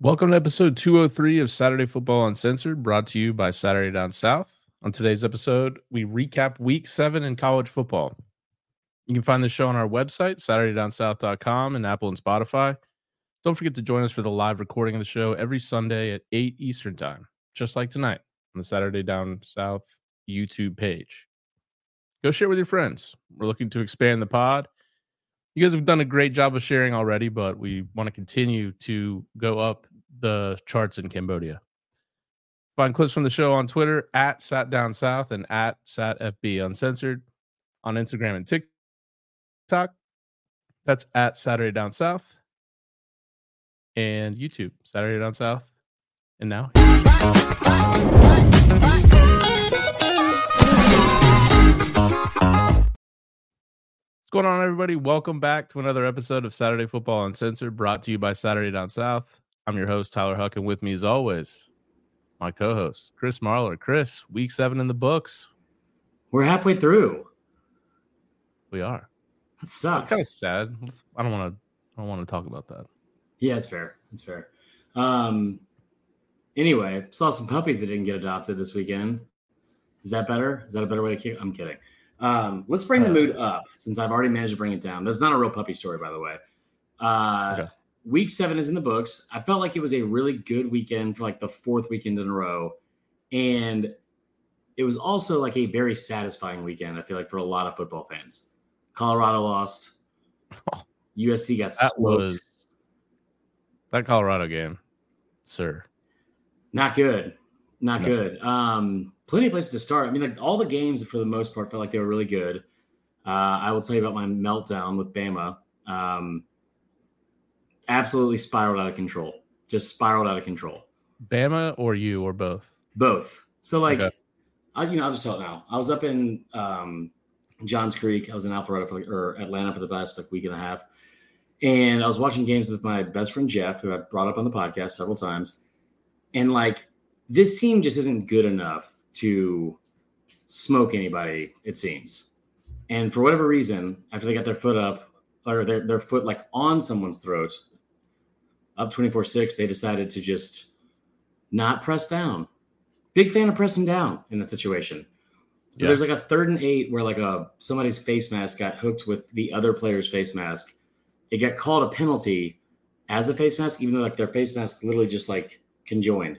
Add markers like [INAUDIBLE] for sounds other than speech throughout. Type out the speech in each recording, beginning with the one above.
Welcome to episode 203 of Saturday Football Uncensored, brought to you by Saturday Down South. On today's episode, we recap week seven in college football. You can find the show on our website, SaturdayDownSouth.com, and Apple and Spotify. Don't forget to join us for the live recording of the show every Sunday at 8 Eastern Time, just like tonight on the Saturday Down South YouTube page. Go share with your friends. We're looking to expand the pod. You guys have done a great job of sharing already, but we want to continue to go up the charts in Cambodia. Find clips from the show on Twitter at Sat Down South and at Sat FB Uncensored on Instagram and TikTok. That's at Saturday Down South and YouTube, Saturday Down South. And now, going on, everybody? Welcome back to another episode of Saturday Football Uncensored, brought to you by Saturday Down South. I'm your host, Tyler Huck, and with me, as always, my co host, Chris Marler. Chris, week seven in the books. We're halfway through. We are. That sucks. Kind of sad. I don't want to. I don't want to talk about that. Yeah, it's fair. It's fair. Um. Anyway, saw some puppies that didn't get adopted this weekend. Is that better? Is that a better way to keep? I'm kidding. Um, let's bring the mood up since I've already managed to bring it down. That's not a real puppy story, by the way. Uh, Okay. Week seven is in the books. I felt like it was a really good weekend for like the fourth weekend in a row, and it was also like a very satisfying weekend. I feel like for a lot of football fans. Colorado lost. [LAUGHS] USC got That smoked. was that Colorado game, sir. Not good. Not No. good. Um, plenty of places to start. I mean, like all the games for the most part felt like they were really good. Uh, I will tell you about my meltdown with Bama. Um, absolutely spiraled out of control. Just spiraled out of control. Bama or you or both? Both. So like, Okay. I, you know, I'll just tell it now. I was up in um, Johns Creek. I was in Alpharetta for like, or Atlanta for the past like week and a half, and I was watching games with my best friend Jeff, who I've brought up on the podcast several times. And like, this team just isn't good enough to smoke anybody. It seems, and for whatever reason, after they got their foot up or their their foot like on someone's throat, up twenty four six, they decided to just not press down. Big fan of pressing down in that situation. So Yeah. there's like a third and eight where like a somebody's face mask got hooked with the other player's face mask. It got called a penalty as a face mask, even though like their face mask literally just like conjoined.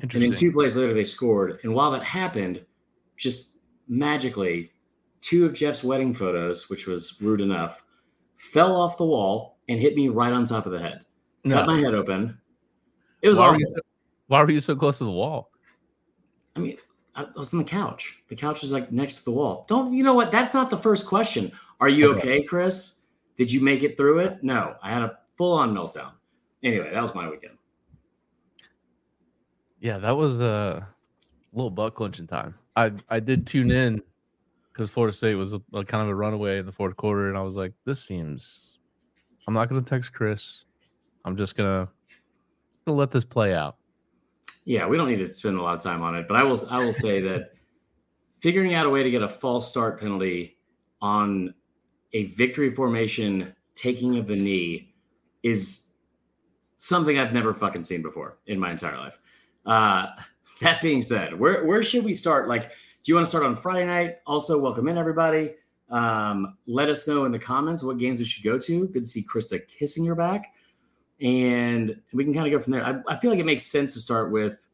And then two plays later they scored. And while that happened, just magically, two of Jeff's wedding photos, which was rude enough, fell off the wall and hit me right on top of the head. No. Cut my head open. It was why, were awful. you so, why were you so close to the wall? I mean, I was on the couch. The couch was like next to the wall. Don't you know what? That's not the first question. Are you Okay. okay, Chris? Did you make it through it? No, I had a full on meltdown. Anyway, that was my weekend. Yeah, that was a little butt clenching time. I I did tune in because Florida State was a, a kind of a runaway in the fourth quarter, and I was like, this seems. I'm not to text Chris. I'm just gonna gonna let this play out. Yeah, we don't need to spend a lot of time on it, but I will I will say that [LAUGHS] figuring out a way to get a false start penalty on a victory formation taking of the knee is something I've never fucking seen before in my entire life. Uh, that being said, where where should we start? Like, do you want to start on Friday night? Also, welcome in everybody. Um, let us know in the comments what games we should go to. Good to see Krista kissing your back and we can kind of go from there. I, I feel like it makes sense to start with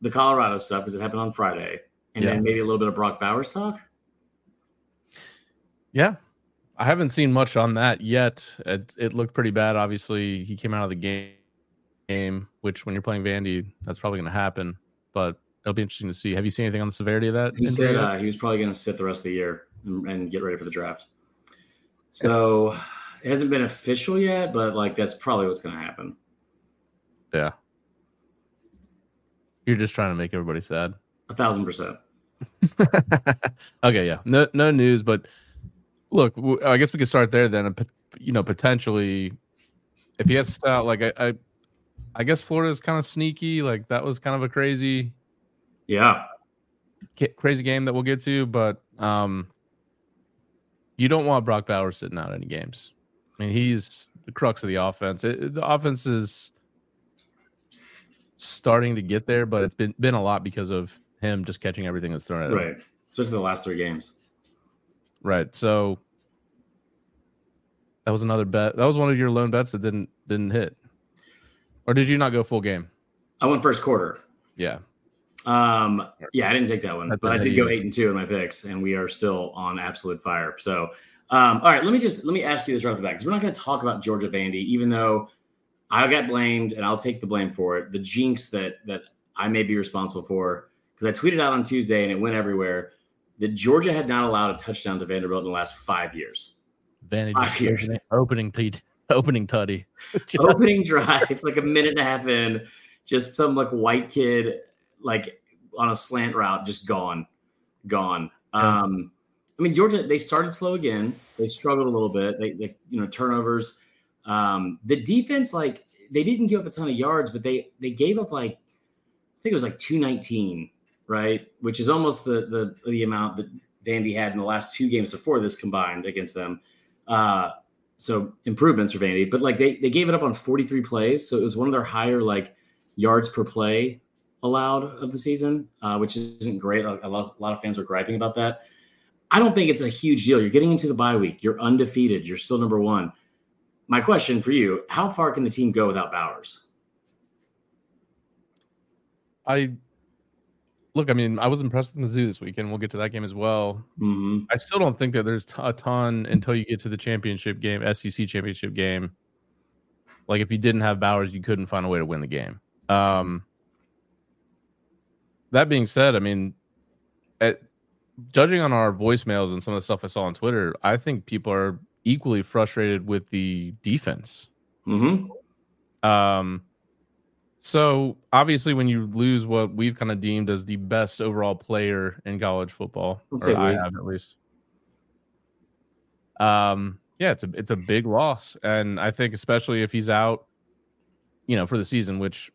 the Colorado stuff because it happened on Friday, and Yeah. then maybe a little bit of Brock Bowers talk. Yeah, I haven't seen much on that yet. It, it looked pretty bad. Obviously, he came out of the game, game, which when you're playing Vandy, that's probably going to happen. But it'll be interesting to see. Have you seen anything on the severity of that? He said uh, he was probably going to sit the rest of the year and, and get ready for the draft. So it hasn't been official yet, but like that's probably what's going to happen. yeah, you're just trying to make everybody sad. A thousand percent. [LAUGHS] okay, yeah, no, no news, but look, I guess we could start there then. You know, potentially, if he has to start, like I, I, I guess Florida is kind of sneaky. Like that was kind of a crazy, Yeah. crazy game that we'll get to, but um, you don't want Brock Bowers sitting out any games. I mean, he's the crux of the offense. It, the offense is starting to get there, but it's been been a lot because of him just catching everything that's thrown at him. Right. Especially the last three games. Right. So that was another bet. That was one of your lone bets that didn't didn't hit. Or did you not go full game? I went first quarter. Yeah. Um, yeah, I didn't take that one, That's but I did go eight and two in my picks, and we are still on absolute fire. So, um, all right, let me just let me ask you this right off the bat because we're not going to talk about Georgia Vandy, even though I got blamed and I'll take the blame for it. The jinx that that I may be responsible for because I tweeted out on Tuesday and it went everywhere that Georgia had not allowed a touchdown to Vanderbilt in the last five years. Vantage Five years. opening t- opening tutty. [LAUGHS] opening drive, like a minute and a half in, just some like white kid, like on a slant route, just gone, gone. Yeah. Um, I mean, Georgia, they started slow again. They struggled a little bit. They, they you know, turnovers. Um, the defense, like, they didn't give up a ton of yards, but they they gave up like, I think it was like two nineteen, right? Which is almost the the the amount that Vandy had in the last two games before this combined against them. Uh, so improvements for Vandy, but like they they gave it up on 43 plays, so it was one of their higher like yards per play allowed of the season, uh, which isn't great. A, lot, a lot of fans are griping about that. I don't think it's a huge deal. You're getting into the bye week. You're undefeated. You're still number one. My question for you: How far can the team go without Bowers? I look, I mean, I was impressed with Mizzou this weekend. We'll get to that game as well. hmm I still don't think that there's a ton until you get to the championship game, SEC championship game. Like if you didn't have Bowers, you couldn't find a way to win the game. Um, that being said, I mean, at, judging on our voicemails and some of the stuff I saw on Twitter, I think people are equally frustrated with the defense. hmm Um, so obviously, when you lose what we've kind of deemed as the best overall player in college football, or I have at least. Um, yeah, it's a it's a big loss, and I think especially if he's out, you know, for the season, which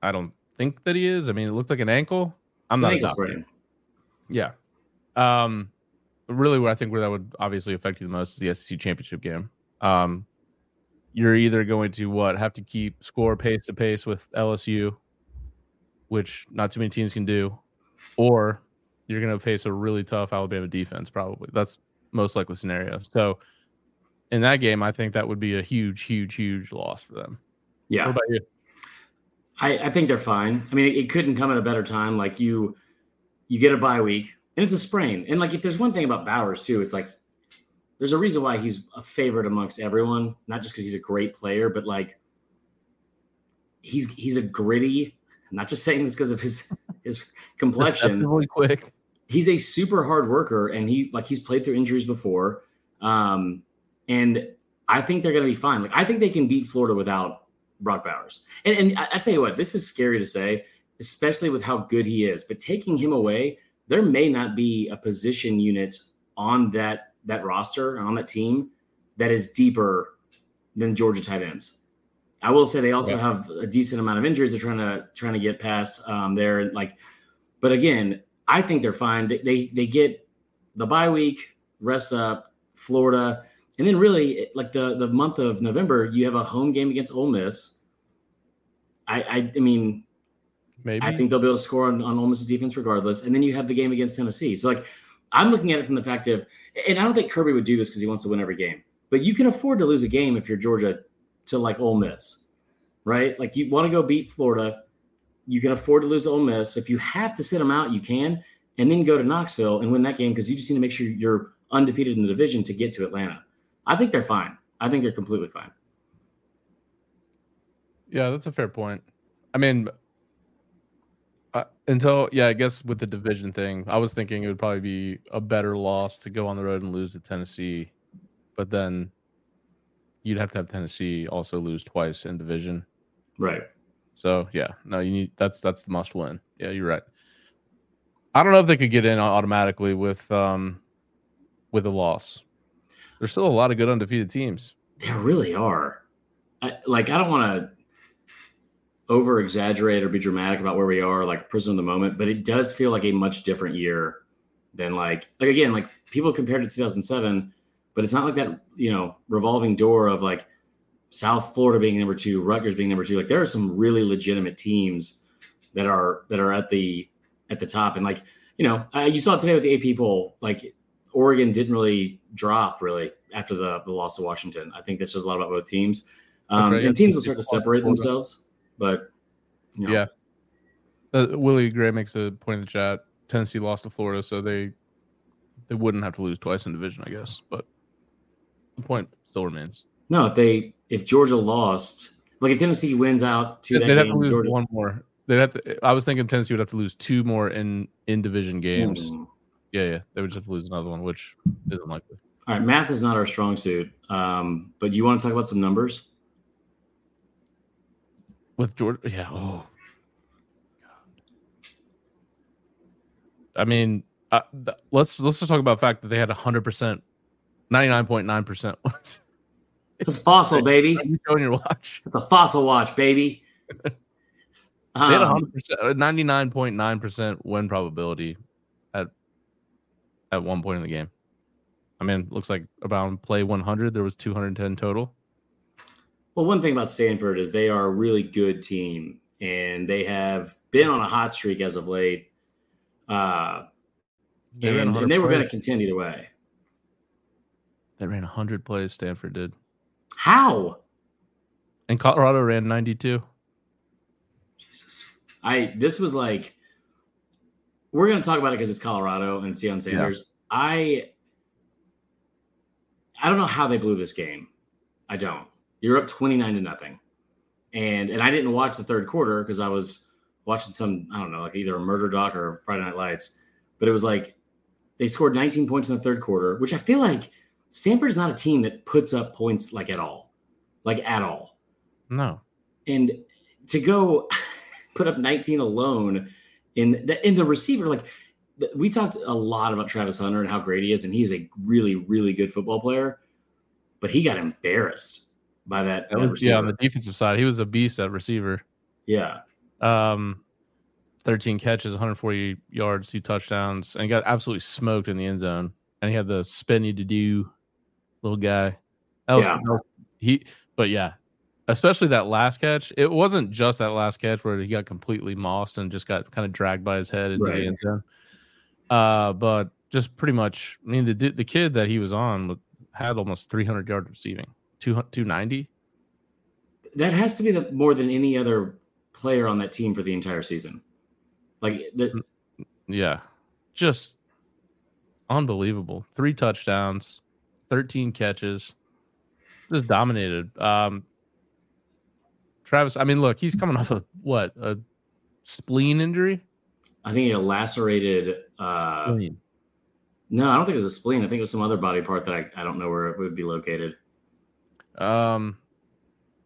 I don't think that he is. I mean, it looked like an ankle. I'm It's not a doctor. Yeah. Um, really, where I think where that would obviously affect you the most is the SEC championship game. Um, you're either going to what have to keep score pace to pace with LSU, which not too many teams can do, or you're going to face a really tough Alabama defense. Probably that's most likely scenario. So, in that game, I think that would be a huge, huge, huge loss for them. Yeah. What about you? I, I think they're fine. I mean, it, it couldn't come at a better time. Like you, you get a bye week, and it's a sprain. And like, if there's one thing about Bowers too, it's like there's a reason why he's a favorite amongst everyone. Not just because he's a great player, but like he's he's a gritty. I'm not just saying this because of his his [LAUGHS] complexion. really quick. he's a super hard worker, and he like he's played through injuries before. Um, and I think they're going to be fine. Like I think they can beat Florida without Brock Bowers. And, and I, I tell you what, this is scary to say, especially with how good he is. But taking him away, there may not be a position unit on that that roster and on that team that is deeper than Georgia tight ends. I will say they also Yeah. have a decent amount of injuries they're trying to trying to get past um, there. Like, but again, I think they're fine. They, they they get the bye week, rest up, Florida, and then really like the the month of November, you have a home game against Ole Miss. I I, I mean, Maybe I think they'll be able to score on, on Ole Miss's defense regardless. And then you have the game against Tennessee. So like I'm looking at it from the fact of, and I don't think Kirby would do this because he wants to win every game, but you can afford to lose a game if you're Georgia to like Ole Miss, right? Like you want to go beat Florida, you can afford to lose Ole Miss. If you have to sit them out, you can, and then go to Knoxville and win that game because you just need to make sure you're undefeated in the division to get to Atlanta. I think they're fine. I think they're completely fine. Yeah, that's a fair point. I mean, uh, until yeah, I guess with the division thing, I was thinking it would probably be a better loss to go on the road and lose to Tennessee, but then you'd have to have Tennessee also lose twice in division. Right. So yeah, no, you need that's that's the must win. Yeah, you're right. I don't know if they could get in automatically with um with a loss. There's still a lot of good undefeated teams. There really are. I, like, I don't want to over exaggerate or be dramatic about where we are, like prison of the moment, but it does feel like a much different year than like, like again, like people compared to 2007, but it's not like that, you know, revolving door of like South Florida being number two, Rutgers being number two. Like there are some really legitimate teams that are that are at the at the top. And like you know, uh, you saw today with the AP poll, like Oregon didn't really drop really after the, the loss to Washington. I think that's just a lot about both teams. Um, right. And teams will start to separate themselves, but you know. yeah. Uh, Willie Gray makes a point in the chat. Tennessee lost to Florida, so they they wouldn't have to lose twice in division, I guess. But the point still remains. No, if they if Georgia lost, like if Tennessee wins out to they'd have to lose Georgia, one more. They'd have to. I was thinking Tennessee would have to lose two more in in division games. Hmm. Yeah, yeah, they would just have to lose another one, which isn't likely. All right, math is not our strong suit, um, but you want to talk about some numbers with George. Yeah. Oh. I mean, uh, th- let's let's just talk about the fact that they had hundred percent, ninety nine point nine percent. It's fossil, baby. you showing your watch? It's a fossil watch, baby. [LAUGHS] they had um, 99.9% win probability at at one point in the game. I mean, looks like about play 100, there was 210 total. Well, one thing about Stanford is they are a really good team, and they have been on a hot streak as of late. Uh, and, and, they were going to contend either way. They ran 100 plays, Stanford did. How? And Colorado ran 92. Jesus. I this was like we're going to talk about it because it's Colorado and Deion Sanders. Yeah. I I don't know how they blew this game. I don't. You're up 29 to nothing. And and I didn't watch the third quarter because I was watching some, I don't know, like either a murder doc or Friday Night Lights. But it was like they scored 19 points in the third quarter, which I feel like Stanford is not a team that puts up points like at all. Like at all. No. And to go [LAUGHS] put up 19 alone in the in the receiver, like we talked a lot about Travis Hunter and how great he is, and he's a really, really good football player. But he got embarrassed by that. that was, yeah, on the defensive side, he was a beast at receiver. Yeah. Um, 13 catches, 140 yards, two touchdowns, and got absolutely smoked in the end zone. And he had the spinny to do little guy. That was, yeah. he, but yeah, especially that last catch. It wasn't just that last catch where he got completely mossed and just got kind of dragged by his head into right. the end zone. Uh, but just pretty much, I mean, the the kid that he was on had almost 300 yards receiving, 290. That has to be the, more than any other player on that team for the entire season. Like, the, yeah, just unbelievable. Three touchdowns, 13 catches, just dominated. Um, Travis, I mean, look, he's coming off of what a spleen injury. I think he lacerated. Uh, spleen. No, I don't think it was a spleen. I think it was some other body part that I, I don't know where it would be located. Um,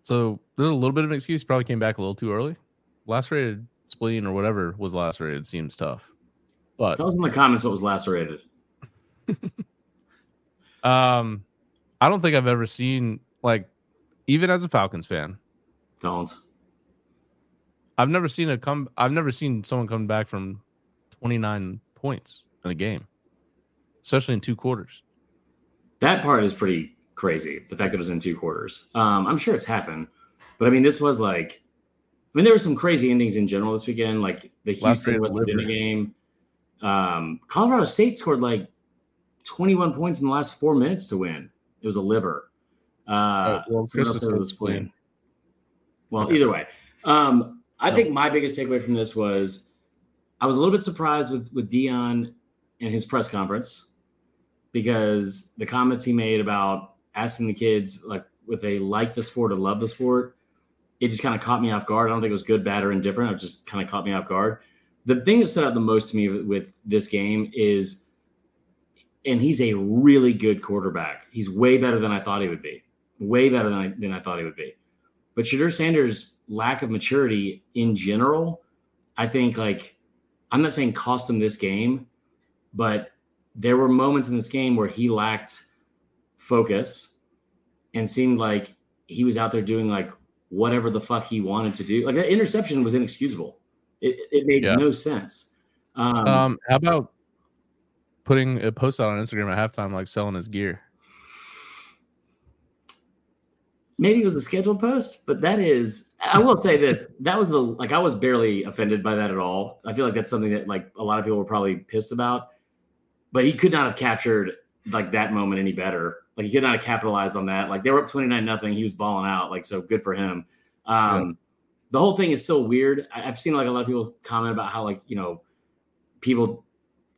so there's a little bit of an excuse. Probably came back a little too early. Lacerated spleen or whatever was lacerated seems tough. But tell us in the comments what was lacerated. [LAUGHS] um, I don't think I've ever seen like even as a Falcons fan. Don't. I've never seen a come. I've never seen someone come back from 29 points in a game, especially in two quarters. That part is pretty crazy. The fact that it was in two quarters. Um, I'm sure it's happened, but I mean, this was like, I mean, there were some crazy endings in general this weekend. Like the Houston was West Virginia game. Um, Colorado State scored like 21 points in the last four minutes to win. It was a liver. Uh, oh, well, was a. Well, okay. either way, um, I think my biggest takeaway from this was I was a little bit surprised with with Deion in his press conference because the comments he made about asking the kids like if they like the sport or love the sport, it just kind of caught me off guard. I don't think it was good, bad, or indifferent. It just kind of caught me off guard. The thing that stood out the most to me with, with this game is, and he's a really good quarterback. He's way better than I thought he would be. Way better than I, than I thought he would be. But Shedeur Sanders lack of maturity in general, I think like I'm not saying cost him this game, but there were moments in this game where he lacked focus and seemed like he was out there doing like whatever the fuck he wanted to do. Like that interception was inexcusable. It, it made yeah. no sense. Um, um, how about putting a post out on Instagram at halftime, like selling his gear? maybe it was a scheduled post, but that is, I will say this: [LAUGHS] that was the like I was barely offended by that at all. I feel like that's something that like a lot of people were probably pissed about, but he could not have captured like that moment any better. Like he could not have capitalized on that. Like they were up twenty nine nothing. He was balling out. Like so good for him. Um, yeah. The whole thing is so weird. I, I've seen like a lot of people comment about how like you know people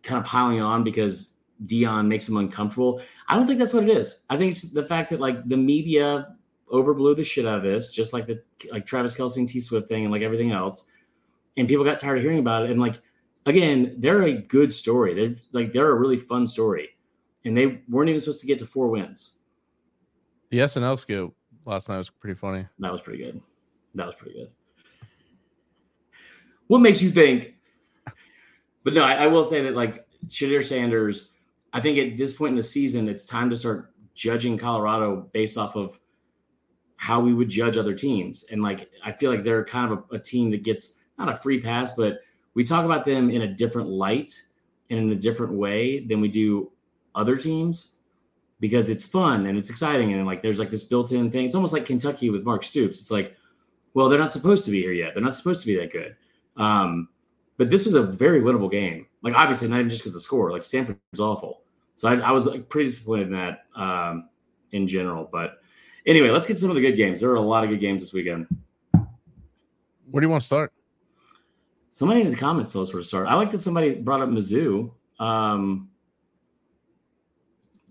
kind of piling on because Deion makes them uncomfortable. I don't think that's what it is. I think it's the fact that like the media overblew the shit out of this, just like the like Travis Kelce and T Swift thing and like everything else. And people got tired of hearing about it. And like again, they're a good story. They're like they're a really fun story. And they weren't even supposed to get to four wins. The SNL skit last night was pretty funny. That was pretty good. That was pretty good. What makes you think? [LAUGHS] But no, I, I will say that like Shedeur Sanders, I think at this point in the season, it's time to start judging Colorado based off of how we would judge other teams. And like, I feel like they're kind of a, a, team that gets not a free pass, but we talk about them in a different light and in a different way than we do other teams because it's fun and it's exciting. And like, there's like this built in thing. It's almost like Kentucky with Mark Stoops. It's like, well, they're not supposed to be here yet. They're not supposed to be that good. Um, but this was a very winnable game. Like, obviously, not even just because the score, like, Stanford was awful. So I, I was like, pretty disappointed in that um, in general. But, Anyway, let's get some of the good games. There are a lot of good games this weekend. Where do you want to start? Somebody in the comments told us where to start. I like that somebody brought up Mizzou. Um,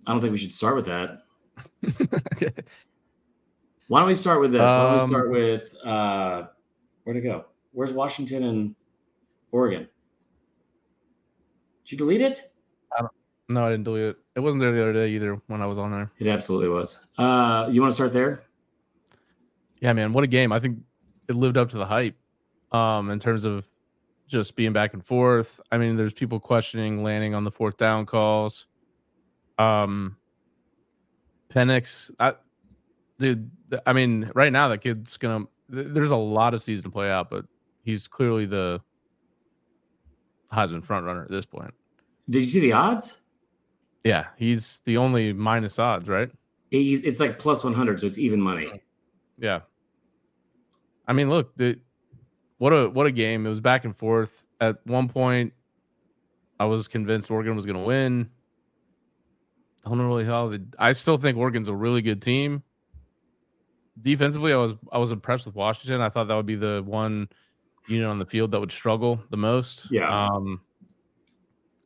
I don't think we should start with that. [LAUGHS] okay. Why don't we start with this? Why don't we um, start with uh, where to go? Where's Washington and Oregon? Did you delete it? No, I didn't delete it. It wasn't there the other day either when I was on there. It absolutely was. Uh, you want to start there? Yeah, man. What a game. I think it lived up to the hype um, in terms of just being back and forth. I mean, there's people questioning Lanning on the fourth down calls. Um, Penix, I, dude, I mean, right now that kid's gonna. There's a lot of season to play out, but he's clearly the Heisman front runner at this point. Did you see the odds? Yeah, he's the only minus odds, right? He's it's like plus one hundred, so it's even money. Yeah. I mean, look, the what a what a game. It was back and forth. At one point, I was convinced Oregon was going to win. I don't know really how. They, I still think Oregon's a really good team. Defensively, I was I was impressed with Washington. I thought that would be the one unit on the field that would struggle the most. Yeah. Um,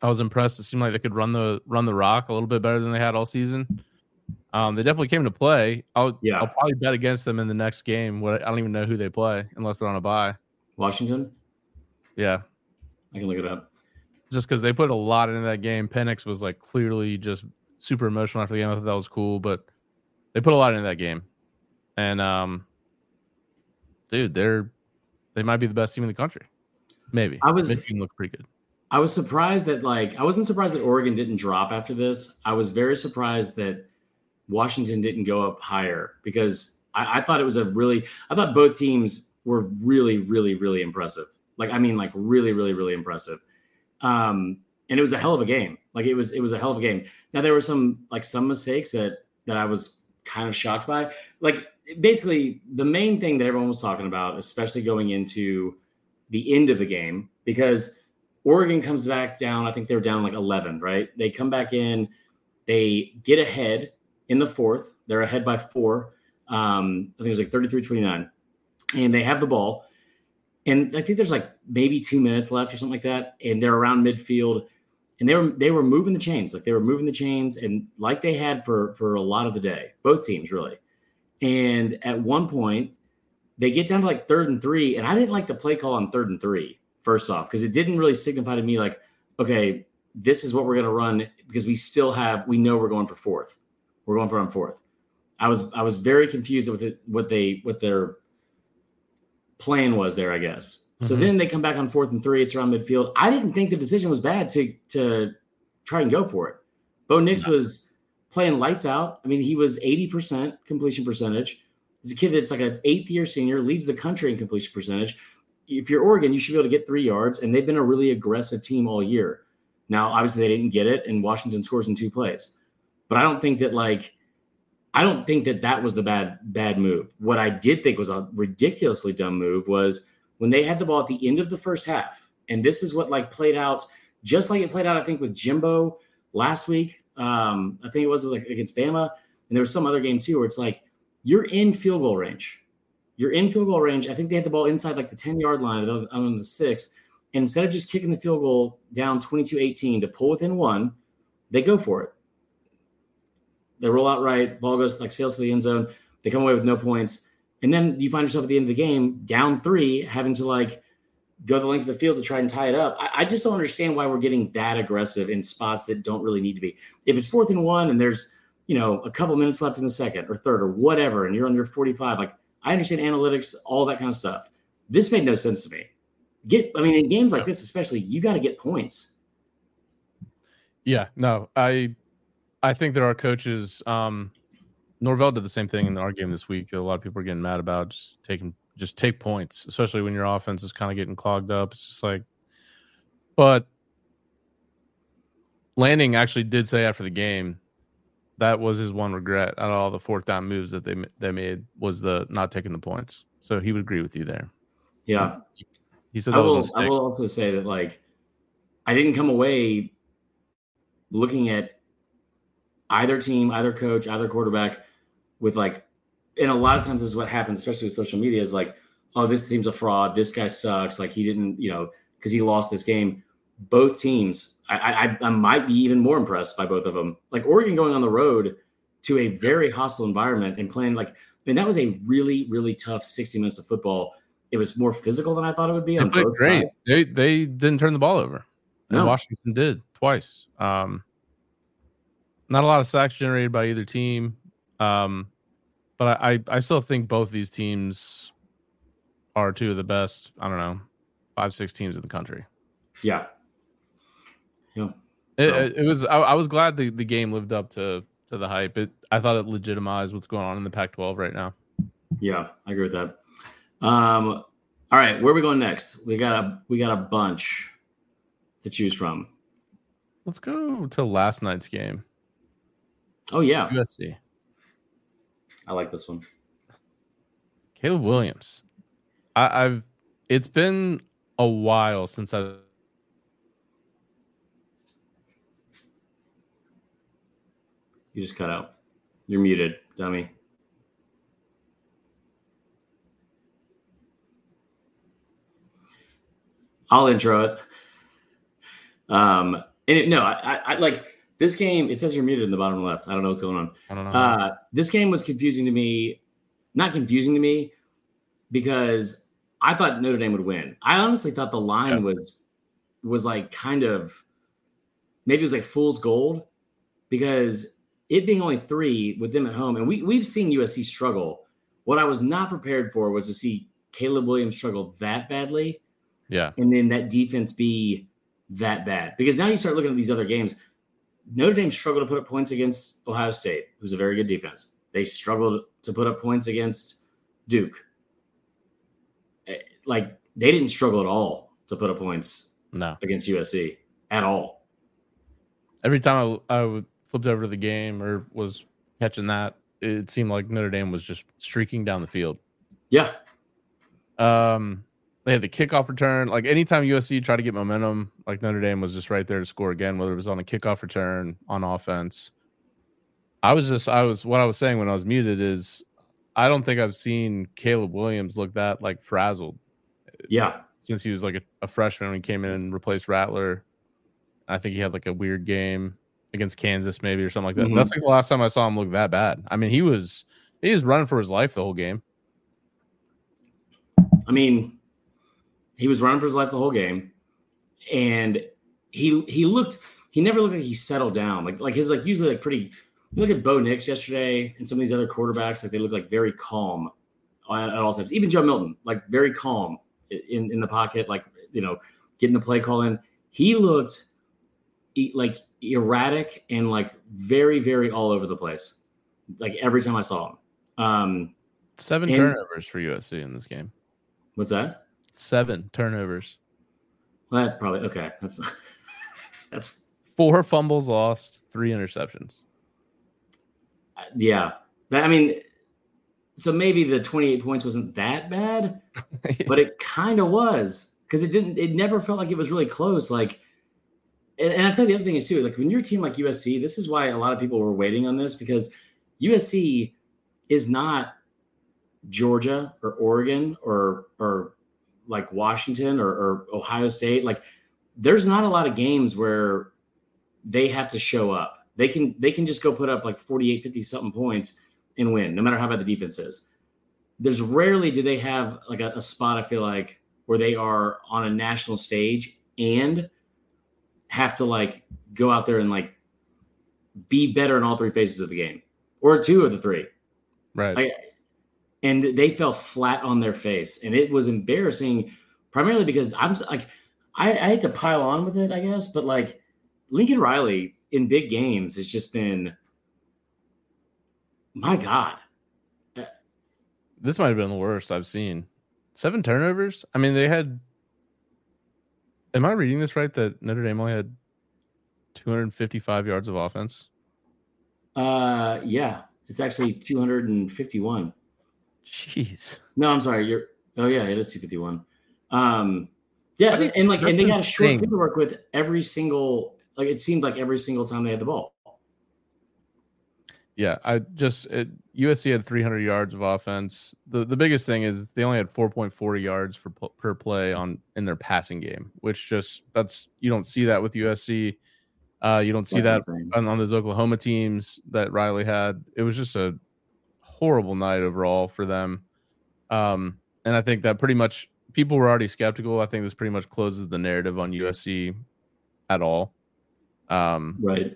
I was impressed. It seemed like they could run the run the rock a little bit better than they had all season. Um, they definitely came to play. I'll yeah. I'll probably bet against them in the next game. What I don't even know who they play unless they're on a bye. Washington. Yeah, I can look it up. Just because they put a lot into that game. Penix was like clearly just super emotional after the game. I thought that was cool, but they put a lot into that game. And um, dude, they're they might be the best team in the country. Maybe. I was Michigan look pretty good. I was surprised that like I wasn't surprised that Oregon didn't drop after this. I was very surprised that Washington didn't go up higher because I, I thought it was a really I thought both teams were really, really, really impressive. Like I mean, like really, really, really impressive. Um, and it was a hell of a game. Like it was, it was a hell of a game. Now there were some like some mistakes that that I was kind of shocked by. Like basically, the main thing that everyone was talking about, especially going into the end of the game, because Oregon comes back down. I think they were down like 11, right? They come back in, they get ahead in the fourth. They're ahead by four. Um, I think it was like 33 29. And they have the ball. And I think there's like maybe two minutes left or something like that. And they're around midfield. And they were they were moving the chains, like they were moving the chains, and like they had for for a lot of the day, both teams really. And at one point, they get down to like third and three, and I didn't like the play call on third and three first off, because it didn't really signify to me like, okay, this is what we're going to run because we still have, we know we're going for fourth. We're going for on fourth. I was, I was very confused with it, what they, what their plan was there, I guess. So mm-hmm. then they come back on fourth and three. It's around midfield. I didn't think the decision was bad to, to try and go for it. Bo Nix no. was playing lights out. I mean, he was 80% completion percentage. He's a kid that's like an eighth year senior, leads the country in completion percentage if you're Oregon, you should be able to get three yards, and they've been a really aggressive team all year. Now, obviously, they didn't get it, and Washington scores in two plays. But I don't think that like I don't think that that was the bad bad move. What I did think was a ridiculously dumb move was when they had the ball at the end of the first half, and this is what like played out just like it played out. I think with Jimbo last week. Um, I think it was like against Bama, and there was some other game too where it's like you're in field goal range. You're in field goal range. I think they had the ball inside like the 10 yard line on the six. And instead of just kicking the field goal down 22 18 to pull within one, they go for it. They roll out right, ball goes like sails to the end zone. They come away with no points. And then you find yourself at the end of the game down three, having to like go the length of the field to try and tie it up. I, I, just don't understand why we're getting that aggressive in spots that don't really need to be. If it's fourth and one and there's, you know, a couple minutes left in the second or third or whatever, and you're your 45, like I understand analytics, all that kind of stuff. This made no sense to me. Get, I mean, in games like this, especially, you got to get points. Yeah, no, I I think there are coaches, um, Norvell did the same thing in mm. our game this week. A lot of people are getting mad about just taking just take points, especially when your offense is kind of getting clogged up. It's just like, but Lanning actually did say after the game that was his one regret out of all the fourth down moves that they they made was the not taking the points. So he would agree with you there. Yeah, he said I will. I will also say that like I didn't come away looking at either team, either coach, either quarterback with like, and a lot of times this is what happens, especially with social media, is like, oh, this team's a fraud. This guy sucks. Like he didn't, you know, because he lost this game. Both teams, I, I, I might be even more impressed by both of them. Like Oregon going on the road to a very hostile environment and playing like, I mean, that was a really, really tough 60 minutes of football. It was more physical than I thought it would be. They played great. Sides. They they didn't turn the ball over. No. Washington did twice. Um, not a lot of sacks generated by either team. Um, but I, I still think both these teams are two of the best, I don't know, five, six teams in the country. Yeah. Yeah. It, so. it, it was I, I, was glad the, the game lived up to to the hype. It I thought it legitimized what's going on in the Pac twelve right now. Yeah, I agree with that. Um all right, where are we going next? We got a we got a bunch to choose from. Let's go to last night's game. Oh yeah, USC. I like this one. Caleb Williams. I, have It's been a while since I. You just cut out. You're muted, dummy. I'll intro it. Um, and it, no, I, I, I like this game, it says you're muted in the bottom left. I don't know what's going on. I don't know. Uh, this game was confusing to me. Not confusing to me because I thought Notre Dame would win. I honestly thought the line yeah. was was like kind of maybe it was like fool's gold because it being only three with them at home, and we we've seen USC struggle. What I was not prepared for was to see Caleb Williams struggle that badly. Yeah. And then that defense be that bad. Because now you start looking at these other games. Notre Dame struggled to put up points against Ohio State, who's a very good defense. They struggled to put up points against Duke. Eh, like they didn't struggle at all to put up points no. against USC at all. Every time I, I flipped over to the game or was catching that, it seemed like Notre Dame was just streaking down the field. Yeah. Um, they had the kickoff return. Like anytime USC tried to get momentum, like Notre Dame was just right there to score again, whether it was on a kickoff return on offense. I was just I was what I was saying when I was muted is I don't think I've seen Caleb Williams look that like frazzled. Yeah. Since he was like a, a freshman when he came in and replaced Rattler. I think he had like a weird game against Kansas, maybe or something like that. Mm-hmm. That's like the last time I saw him look that bad. I mean, he was he was running for his life the whole game. I mean, he was running for his life the whole game, and he he looked he never looked like he settled down. Like like his like usually like pretty. look at Bo Nix yesterday and some of these other quarterbacks. Like they look like very calm at, at all times. Even Joe Milton, like very calm in in the pocket, like you know getting the play call in. He looked like erratic and like very very all over the place. Like every time I saw him. Um, Seven and, turnovers for USC in this game. What's that? Seven turnovers. Well, that probably okay. That's [LAUGHS] that's four fumbles lost, three interceptions. Uh, yeah, That I mean, so maybe the 28 points wasn't that bad, [LAUGHS] but it kind of was because it didn't. It never felt like it was really close. Like, and, and I'll tell you the other thing is too. Like when you're a team like USC, this is why a lot of people were waiting on this because USC is not Georgia or Oregon or or like Washington or, or Ohio State. Like there's not a lot of games where they have to show up. They can they can just go put up like 48, 50 something points and win, no matter how bad the defense is. There's rarely do they have like a, a spot, I feel like, where they are on a national stage and have to like go out there and like be better in all three phases of the game or two of the three. Right. Like, and they fell flat on their face, and it was embarrassing, primarily because I'm like, I, I hate to pile on with it, I guess, but like Lincoln Riley in big games has just been, my God. This might have been the worst I've seen. Seven turnovers. I mean, they had. Am I reading this right? That Notre Dame only had 255 yards of offense. Uh, yeah, it's actually 251. Jeez. No, I'm sorry. You're. Oh yeah, it is 251. Um, yeah, and like, and they got a short field to work with every single. Like, it seemed like every single time they had the ball. Yeah, I just it, USC had 300 yards of offense. The the biggest thing is they only had 4.4 yards for per play on in their passing game, which just that's you don't see that with USC. Uh, you don't see that's that on, on those Oklahoma teams that Riley had. It was just a horrible night overall for them. Um, and I think that pretty much people were already skeptical. I think this pretty much closes the narrative on USC at all. Um, right.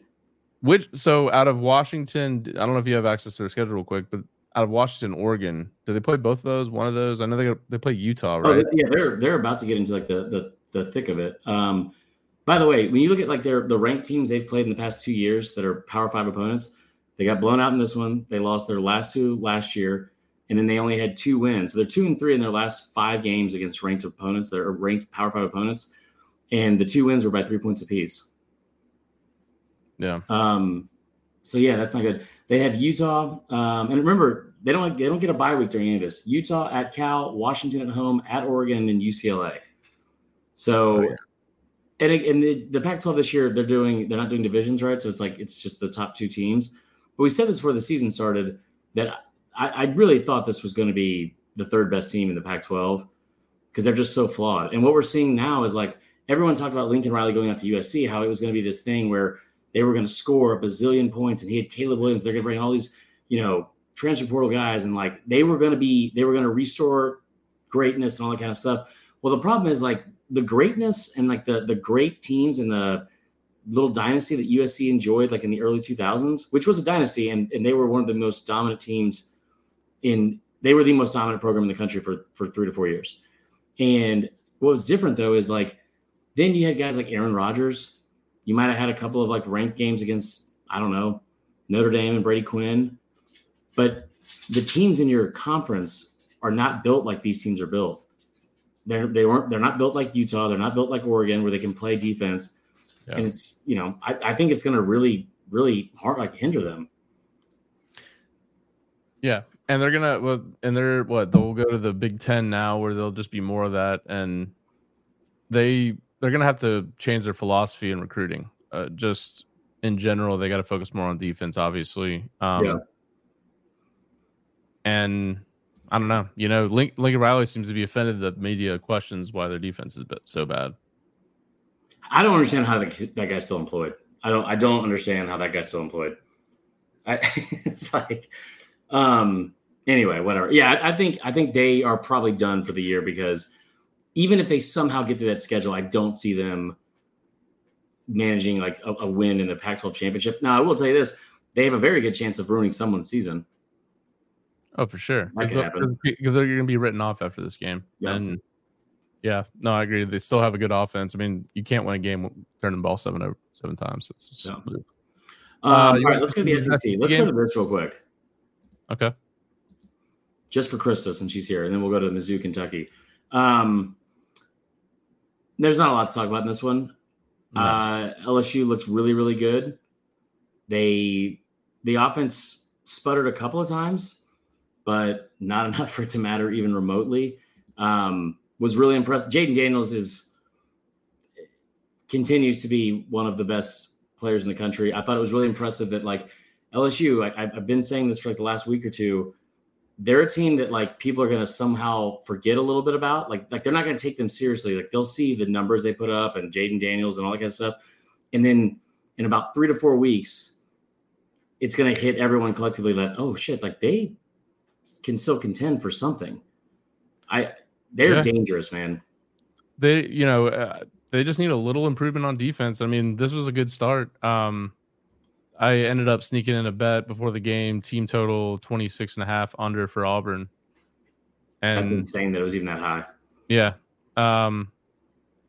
Which so out of Washington, I don't know if you have access to their schedule real quick, but out of Washington, Oregon, do they play both of those? One of those? I know they they play Utah, oh, right? Oh, yeah, they're they're about to get into like the the, the thick of it. Um, by the way, when you look at like their the ranked teams they've played in the past two years that are Power Five opponents, they got blown out in this one. They lost their last two last year, and then they only had two wins. So they're two and three in their last five games against ranked opponents. They're ranked Power Five opponents, and the two wins were by three points apiece. Yeah. Um, so yeah, that's not good. They have Utah, um, and remember they don't they don't get a bye week during any of this. Utah at Cal, Washington at home, at Oregon, and UCLA. So, oh, yeah. and and the, the Pac-12 this year they're doing they're not doing divisions right, so it's like it's just the top two teams. But we said this before the season started that I, I really thought this was going to be the third best team in the Pac-12 because they're just so flawed. And what we're seeing now is like everyone talked about Lincoln Riley going out to USC, how it was going to be this thing where they were going to score a bazillion points, and he had Caleb Williams. They're going to bring all these, you know, transfer portal guys, and like they were going to be, they were going to restore greatness and all that kind of stuff. Well, the problem is like the greatness and like the the great teams and the little dynasty that USC enjoyed, like in the early 2000s, which was a dynasty, and and they were one of the most dominant teams in. They were the most dominant program in the country for for three to four years. And what was different though is like then you had guys like Aaron Rodgers you might have had a couple of like ranked games against, I don't know, Notre Dame and Brady Quinn. But the teams in your conference are not built like these teams are built. They're they weren't they're not built like Utah, they're not built like Oregon where they can play defense. Yeah. And it's you know, I, I think it's gonna really, really hard like hinder them. Yeah. And they're gonna well, and they're what they'll go to the Big Ten now where they'll just be more of that. And they they're gonna have to change their philosophy in recruiting. Uh, just in general, they got to focus more on defense, obviously. Um, yeah. And I don't know. You know, Link, Lincoln Riley seems to be offended that media questions why their defense is so bad. I don't understand how that, that guy's still employed. I don't. I don't understand how that guy's still employed. I, [LAUGHS] it's like, um. Anyway, whatever. Yeah, I, I think I think they are probably done for the year because even if they somehow get through that schedule, I don't see them managing like a, a win in the Pac-12 championship. Now, I will tell you this: they have a very good chance of ruining someone's season. Oh, for sure. Because they're, they're going to be written off after this game. Yep. And yeah, no, I agree. They still have a good offense. I mean, you can't win a game turning the ball seven over seven times. It's just, yeah. um, uh, all right, let's go to the SEC. Let's game? go to this real quick. Okay. Just for Krista, since she's here, and then we'll go to Mizzou, Kentucky. Um, there's not a lot to talk about in this one. No. Uh, LSU looks really, really good. They the offense sputtered a couple of times, but not [LAUGHS] enough for it to matter even remotely. Um, was really impressed. Jayden Daniels is continues to be one of the best players in the country. I thought it was really impressive that like LSU. I, I've been saying this for like the last week or two. They're a team that like people are going to somehow forget a little bit about. Like like they're not going to take them seriously. Like they'll see the numbers they put up and Jayden Daniels and all that kind of stuff, and then in about three to four weeks, it's going to hit everyone collectively that oh shit, like they can still contend for something. I they're yeah. dangerous, man. They, you know, uh, they just need a little improvement on defense. I mean, this was a good start. Um, I ended up sneaking in a bet before the game, team total 26 and a half under for Auburn. And That's insane that it was even that high. Yeah. Um,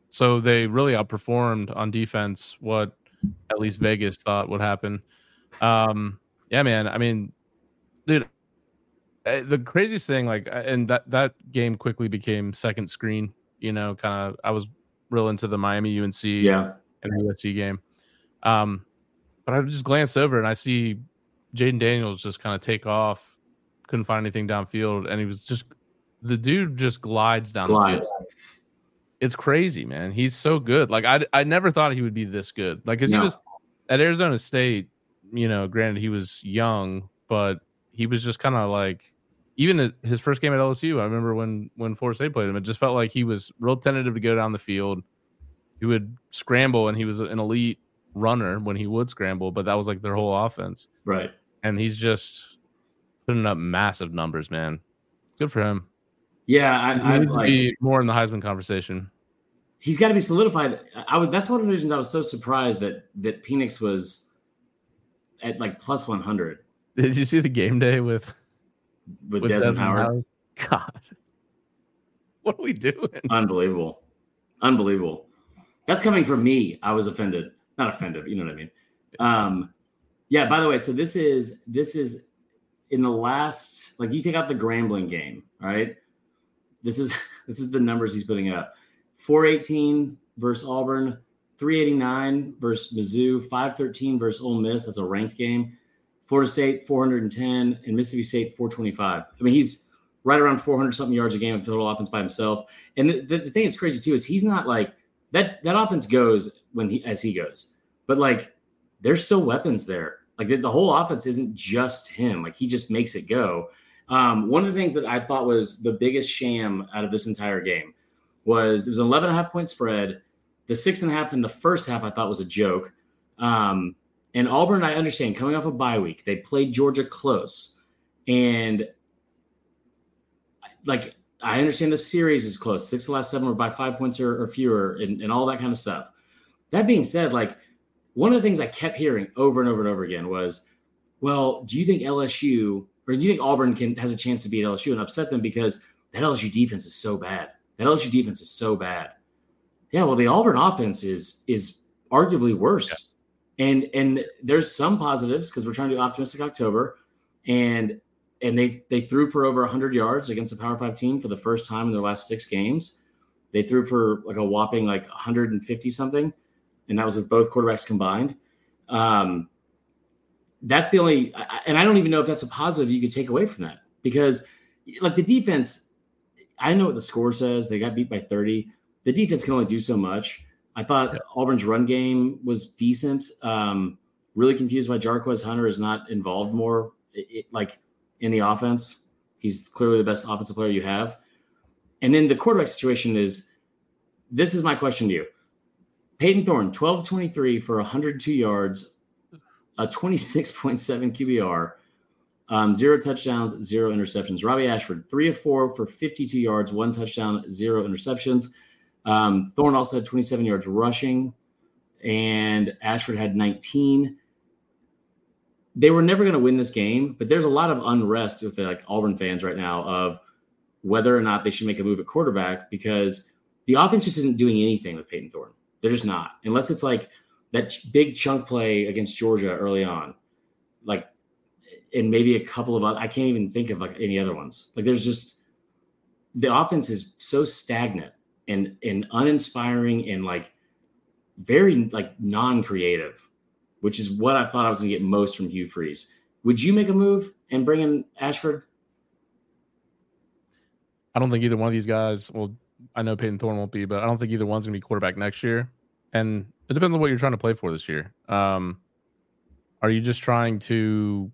so they really outperformed on defense what at least Vegas thought would happen. Um, yeah, man. I mean, dude, the craziest thing, like, and that that game quickly became second screen. You know, kind of. I was real into the Miami UNC yeah and USC game. Um, but I just glance over and I see Jayden Daniels just kind of take off. Couldn't find anything downfield, and he was just the dude just glides down glides. the field. It's crazy, man. He's so good. Like I, I never thought he would be this good. Like because no. he was at Arizona State. You know, granted he was young, but he was just kind of like even his first game at LSU, I remember when when Florida State played him, it just felt like he was real tentative to go down the field. He would scramble, and he was an elite runner when he would scramble, but that was like their whole offense. Right. And he's just putting up massive numbers, man. Good for him. Yeah, I, I like, be more in the Heisman conversation. He's got to be solidified. I was. That's one of the reasons I was so surprised that that Penix was at like plus one hundred. Did you see the game day with with, with Desmond, Desmond Howard. Howard. [LAUGHS] God, what are we doing? Unbelievable, unbelievable. That's coming from me. I was offended, not offended. You know what I mean? Um, yeah. By the way, so this is this is in the last like you take out the Grambling game, right? This is [LAUGHS] this is the numbers he's putting up: four eighteen versus Auburn, three eighty nine versus Mizzou, five thirteen versus Ole Miss. That's a ranked game. Florida State 410 and Mississippi State 425. I mean, he's right around 400 something yards a game of total offense by himself. And the, the, the, thing that's crazy too is he's not like that. That offense goes when he as he goes, but like there's still weapons there. Like the, the whole offense isn't just him. Like he just makes it go. Um, one of the things that I thought was the biggest sham out of this entire game was it was an 11 and a half point spread. The six and a half in the first half I thought was a joke. Um, and Auburn, I understand, coming off a bye week, they played Georgia close. And like, I understand the series is close. Six of the last seven were by five points or, or fewer and, and all that kind of stuff. That being said, like, one of the things I kept hearing over and over and over again was, well, do you think LSU or do you think Auburn can has a chance to beat LSU and upset them because that LSU defense is so bad? That LSU defense is so bad. Yeah, well, the Auburn offense is is arguably worse. And and there's some positives because we're trying to do optimistic October, and and they they threw for over 100 yards against a Power Five team for the first time in their last six games. They threw for like a whopping like 150 something, and that was with both quarterbacks combined. Um, that's the only, and I don't even know if that's a positive you could take away from that because, like the defense, I know what the score says. They got beat by 30. The defense can only do so much. I thought yeah. Auburn's run game was decent. Um, really confused why Jarquez Hunter is not involved more, it, it, like in the offense. He's clearly the best offensive player you have. And then the quarterback situation is this is my question to you. Payton Thorne, 12 23 for 102 yards, a 26.7 QBR, um, zero touchdowns, zero interceptions. Robbie Ashford, three of four for 52 yards, one touchdown, zero interceptions. Um, Thorne also had 27 yards rushing, and Ashford had 19. They were never going to win this game, but there's a lot of unrest with the, like Auburn fans right now of whether or not they should make a move at quarterback because the offense just isn't doing anything with Payton Thorne. They're just not, unless it's like that big chunk play against Georgia early on, like, and maybe a couple of other. I can't even think of like any other ones. Like, there's just the offense is so stagnant and and uninspiring and like very like non-creative, which is what I thought I was gonna get most from Hugh Freeze. Would you make a move and bring in Ashford? I don't think either one of these guys. Well, I know Payton Thorne won't be, but I don't think either one's gonna be quarterback next year. And it depends on what you're trying to play for this year. Um, are you just trying to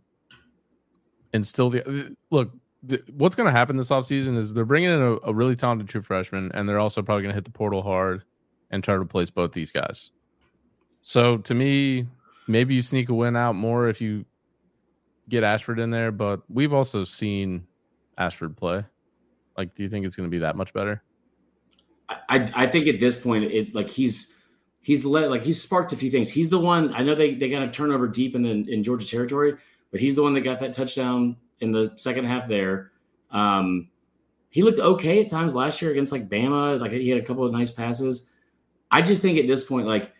instill the look? The, what's going to happen this offseason is they're bringing in a, a, really talented true freshman, and they're also probably going to hit the portal hard and try to replace both these guys. So to me, maybe you sneak a win out more if you get Ashford in there, but we've also seen Ashford play. Like, do you think it's going to be that much better? I, I think at this point, it like he's he's let like he's sparked a few things. He's the one I know they they got a turnover deep in in Georgia territory, but he's the one that got that touchdown in the second half there. Um, he looked okay at times last year against like Bama. Like he had a couple of nice passes. I just think at this point, like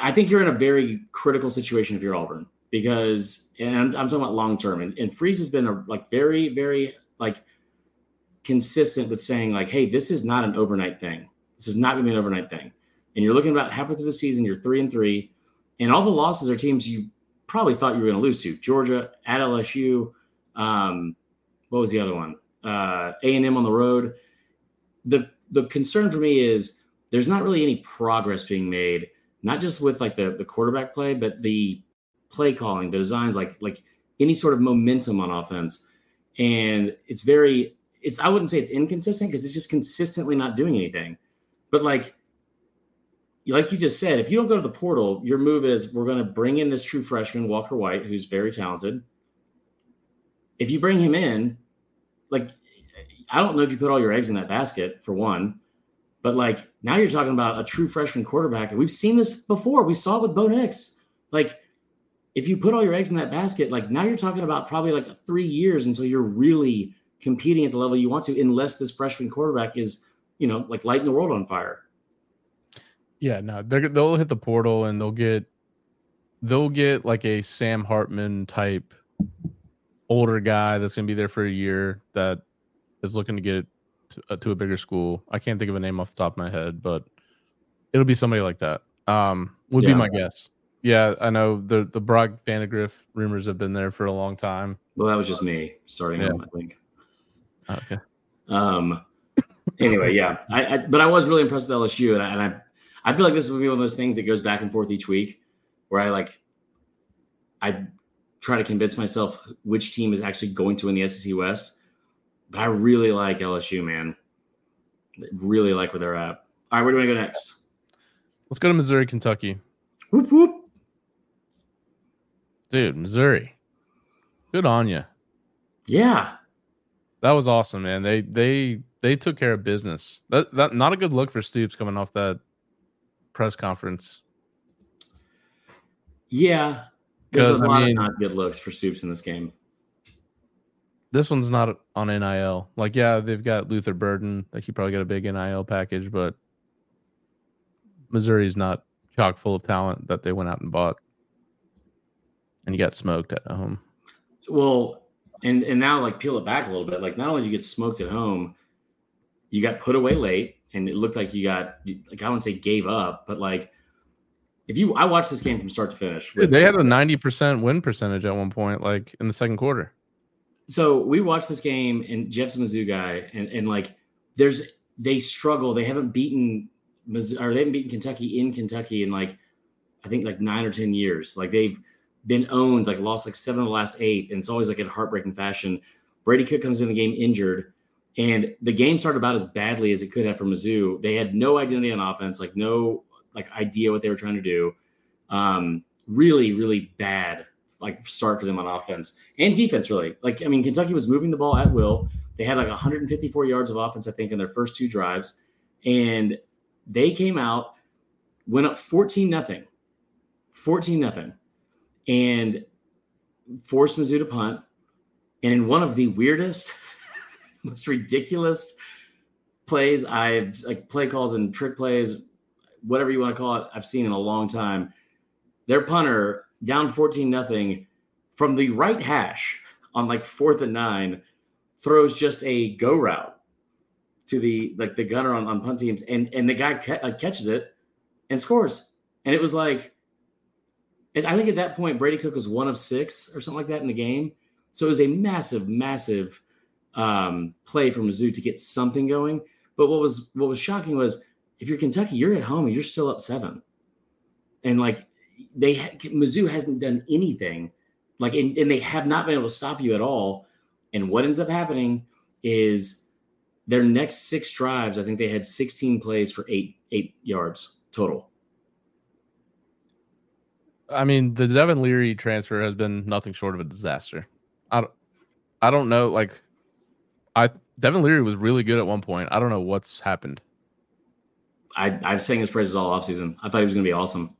I think you're in a very critical situation if you're Auburn because, and I'm, I'm talking about long term. And, and Freeze has been a, like very, very like consistent with saying like, hey, this is not an overnight thing. This is not going to be an overnight thing. And you're looking about halfway through the season, you're three and three, and all the losses are teams you probably thought you were going to lose to. Georgia at LSU. Um, what was the other one? Uh, A and M on the road. The the concern for me is there's not really any progress being made, not just with like the the quarterback play, but the play calling, the designs, like like any sort of momentum on offense. And it's very it's I wouldn't say it's inconsistent because it's just consistently not doing anything. But like like you just said, if you don't go to the portal, your move is we're going to bring in this true freshman, Walker White, who's very talented. If you bring him in, like, I don't know if you put all your eggs in that basket for one, but like now you're talking about a true freshman quarterback. And we've seen this before. We saw it with Bo Nix. Like, if you put all your eggs in that basket, like now you're talking about probably like three years until you're really competing at the level you want to, unless this freshman quarterback is, you know, like lighting the world on fire. Yeah, no, they they'll hit the portal and they'll get they'll get like a Sam Hartman type older guy that's going to be there for a year that is looking to get to, uh, to, a bigger school. I can't think of a name off the top of my head, but it'll be somebody like that. Um, would yeah. be my guess. Yeah, I know the the Brock Vandagriff rumors have been there for a long time. Well, that was just me starting yeah. I think. Okay. Um. Anyway, yeah, I, I, but I was really impressed with LSU, and I, and I I feel like this will be one of those things that goes back and forth each week, where I like, I try to convince myself which team is actually going to win the SEC West. But I really like LSU, man. Really like where they're at. All right, where do I go next? Let's go to Missouri, Kentucky. Whoop whoop. Dude, Missouri. Good on you. Yeah. That was awesome, man. They they they took care of business. That that not a good look for Stoops coming off that press conference. Yeah, there's a lot I mean, of not good looks for Soups in this game. This one's not on NIL. Like, yeah, they've got Luther Burden. Like, he probably got a big NIL package, but Missouri's not chock full of talent that they went out and bought. And you got smoked at home. Well, and and now like peel it back a little bit. Like, not only did you get smoked at home, you got put away late and it looked like you got like I wouldn't say gave up, but like if you I watched this game from start to finish. With, they had a ninety percent win percentage at one point, like in the second quarter. So we watched this game and Jeff's a Mizzou guy, and, and like there's they struggle. They haven't beaten Mizzou, or they haven't beaten Kentucky in Kentucky in like I think like nine or ten years. Like they've been owned, like lost like seven of the last eight, and it's always like in heartbreaking fashion. Brady Cook comes in the game injured. And the game started about as badly as it could have for Mizzou. They had no identity on offense, like no like idea what they were trying to do. Um, really, really bad like start for them on offense and defense. Really, like I mean, Kentucky was moving the ball at will. They had like 154 yards of offense, I think, in their first two drives, and they came out, went up 14 nothing, 14 nothing, and forced Mizzou to punt. And in one of the weirdest most ridiculous plays I've like play calls and trick plays, whatever you want to call it, I've seen in a long time. Their punter down 14 nothing from the right hash on like fourth and nine throws just a go route to the like the gunner on, on punt teams and and the guy ca- uh, catches it and scores and it was like And I think at that point, Brady Cook was one of six or something like that in the game. So it was a massive, massive um, play for Mizzou to get something going. But what was what was shocking was if you're Kentucky, you're at home and you're still up seven, and like they Mizzou hasn't done anything, like and, and they have not been able to stop you at all. And what ends up happening is their next six drives. I think they had 16 plays for eight eight yards total. I mean, the Devin Leary transfer has been nothing short of a disaster. I don't, I don't know. Like, I Devin Leary was really good at one point. I don't know what's happened. I, I've sang his praises all offseason. I thought he was going to be awesome.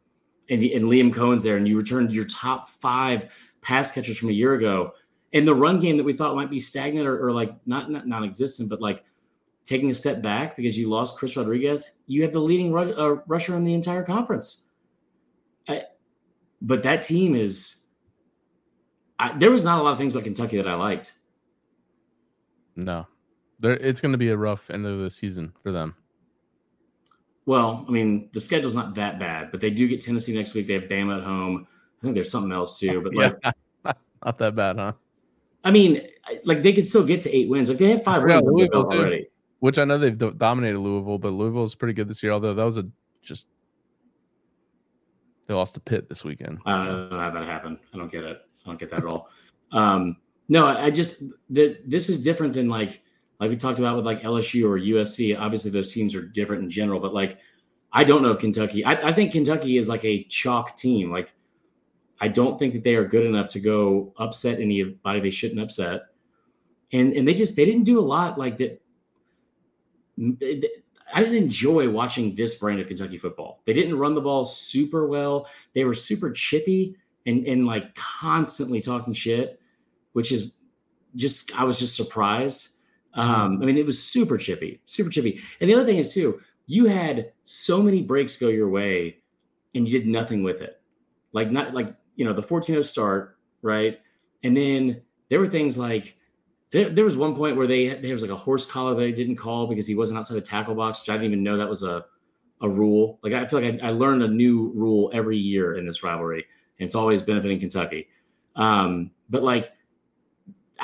And, and Liam Coen's there, and you returned your top five pass catchers from a year ago. And the run game that we thought might be stagnant or, or like not, not non-existent, but like taking a step back because you lost Chris Rodriguez, you have the leading uh, rusher in the entire conference. I, but that team is. I, there was not a lot of things about Kentucky that I liked. No, there, it's going to be a rough end of the season for them. Well, I mean, the schedule's not that bad, but they do get Tennessee next week. They have Bama at home. I think there's something else too, but like, [LAUGHS] [LAUGHS] not that bad, huh? I mean, like they could still get to eight wins. Like they have five yeah, wins Louisville already. Which I know they've dominated Louisville, but Louisville is pretty good this year. Although that was a just they lost to Pitt this weekend. I don't know how that happened. I don't get it. I don't get that at all. Um, no, I just that this is different than like like we talked about with like LSU or USC. Obviously, those teams are different in general, but like I don't know of Kentucky. I, I think Kentucky is like a chalk team. Like I don't think that they are good enough to go upset anybody they shouldn't upset. And and they just they didn't do a lot like that. Eh, I didn't enjoy watching this brand of Kentucky football. They didn't run the ball super well. They were super chippy and and like constantly talking shit which is just I was just surprised. Um, I mean, it was super chippy, super chippy. And the other thing is too, you had so many breaks go your way, and you did nothing with it. Like not like you know the 14-0 start, right? And then there were things like there, there was one point where they there was like a horse collar they didn't call because he wasn't outside the tackle box, which I didn't even know that was a a rule. Like I feel like I, I learned a new rule every year in this rivalry, and it's always benefiting Kentucky. Um, but like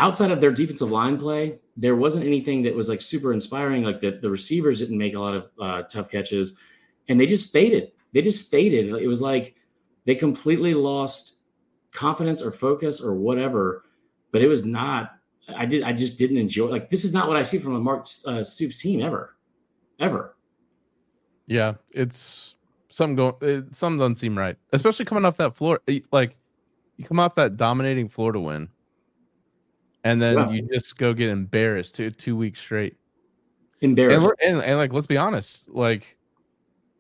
outside of their defensive line play, there wasn't anything that was like super inspiring. Like the, the receivers didn't make a lot of uh, tough catches and they just faded. They just faded. It was like they completely lost confidence or focus or whatever, but it was not, I did, I just didn't enjoy like, this is not what I see from a Mark uh, Stoops team ever, ever. Yeah. It's some going, it, something doesn't seem right, especially coming off that floor. Like you come off that dominating Florida win and then yeah. you just go get embarrassed two two weeks straight. Embarrassed, and, and, and like let's be honest, like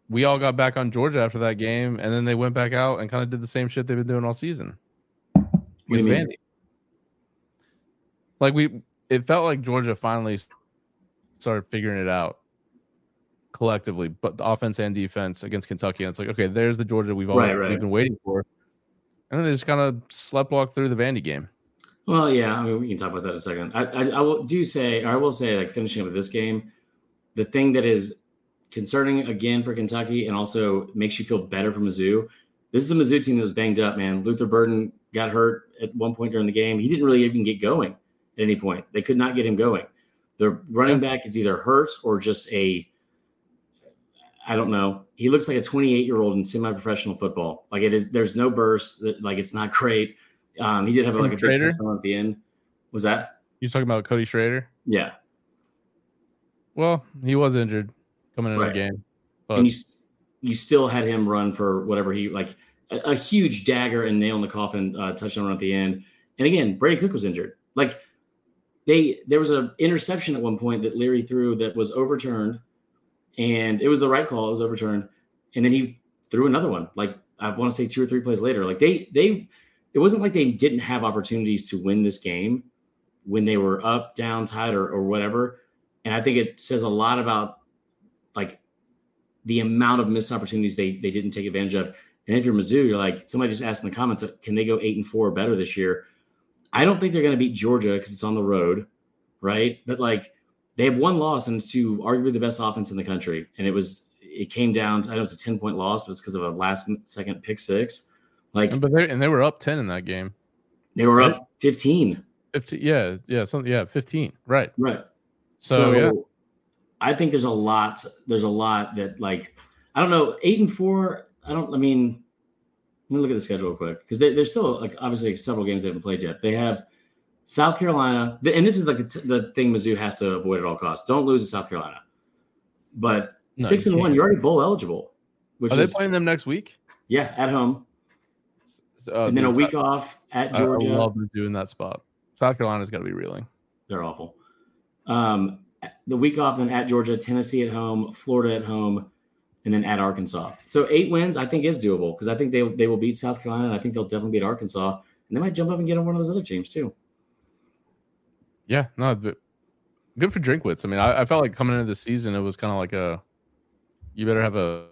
we all got back on Georgia after that game, and then they went back out and kind of did the same shit they've been doing all season with Vandy. Like we, it felt like Georgia finally started figuring it out collectively, but the offense and defense against Kentucky. And it's like, okay, there's the Georgia we've all right, right. we've been waiting for, and then they just kind of slept walk through the Vandy game. Well, yeah, I mean, we can talk about that in a second. I, I, I will do say, I will say, like finishing up with this game, the thing that is concerning again for Kentucky and also makes you feel better for Mizzou. This is a Mizzou team that was banged up, man. Luther Burden got hurt at one point during the game. He didn't really even get going at any point. They could not get him going. Their running back is either hurt or just a I don't know. He looks like a 28 year old in semi professional football. Like it is, there's no burst. Like it's not [LAUGHS] great. Um, he did have like a big touchdown at the end. Was that you talking about Cody Schrader? Yeah. Well, he was injured coming into right. the game, but and you you still had him run for whatever he like a, a huge dagger and nail in the coffin uh, touchdown run at the end. And again, Brady Cook was injured. Like they there was an interception at one point that Leary threw that was overturned, and it was the right call. It was overturned, and then he threw another one. Like I want to say two or three plays later. Like they they it wasn't like they didn't have opportunities to win this game when they were up, down, tied, or, or whatever. And I think it says a lot about like the amount of missed opportunities they they didn't take advantage of. And if you're Mizzou, you're like somebody just asked in the comments, can they go eight and four or better this year? I don't think they're going to beat Georgia because it's on the road, right? But like they have one loss and to arguably the best offense in the country, and it was it came down. To, I know it's a ten point loss, but it's because of a last second pick six Like, And, but they and they were up ten in that game. they were right. up 15. Fifteen, yeah, yeah, something, yeah, fifteen, right? Right. So, yeah, I think there's a lot. There's a lot that like I don't know. Eight and four. I don't. I mean, let me look at the schedule real quick because there's still like obviously several games they haven't played yet. They have South Carolina, and this is like the, t- the thing Mizzou has to avoid at all costs. Don't lose to South Carolina. But No, six and one, can't. you're already bowl eligible. Which are they is playing them next week? yeah at home, Uh, and then a week South- off at Georgia. I love Mizzou in that spot. South Carolina's got to be reeling. They're awful. Um, the week off, then at Georgia, Tennessee at home, Florida at home, and then at Arkansas. So eight wins, I think, is doable because I think they they will beat South Carolina, and I think they'll definitely beat Arkansas, and they might jump up and get on one of those other teams too. Yeah, no, but good for Drinkwitz. I mean, I, I felt like coming into the season, it was kind of like a, you better have a,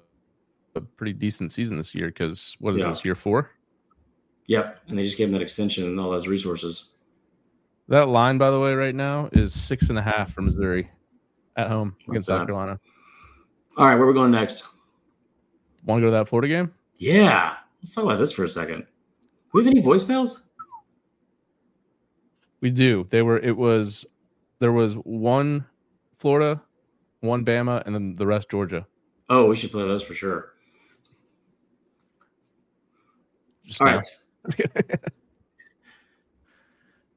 a pretty decent season this year because what is Yeah. this year four? Yep, and they just gave him that extension and all those resources. That line, by the way, right now is six and a half for Missouri at home against Not South. Carolina. All right, where we going next? Want to go to that Florida game? Yeah, let's talk about this for a second. We have any voicemails? We do. They were. It was. There was one Florida, one Bama, and then the rest Georgia. Oh, we should play those for sure. Just All right. Um, [LAUGHS]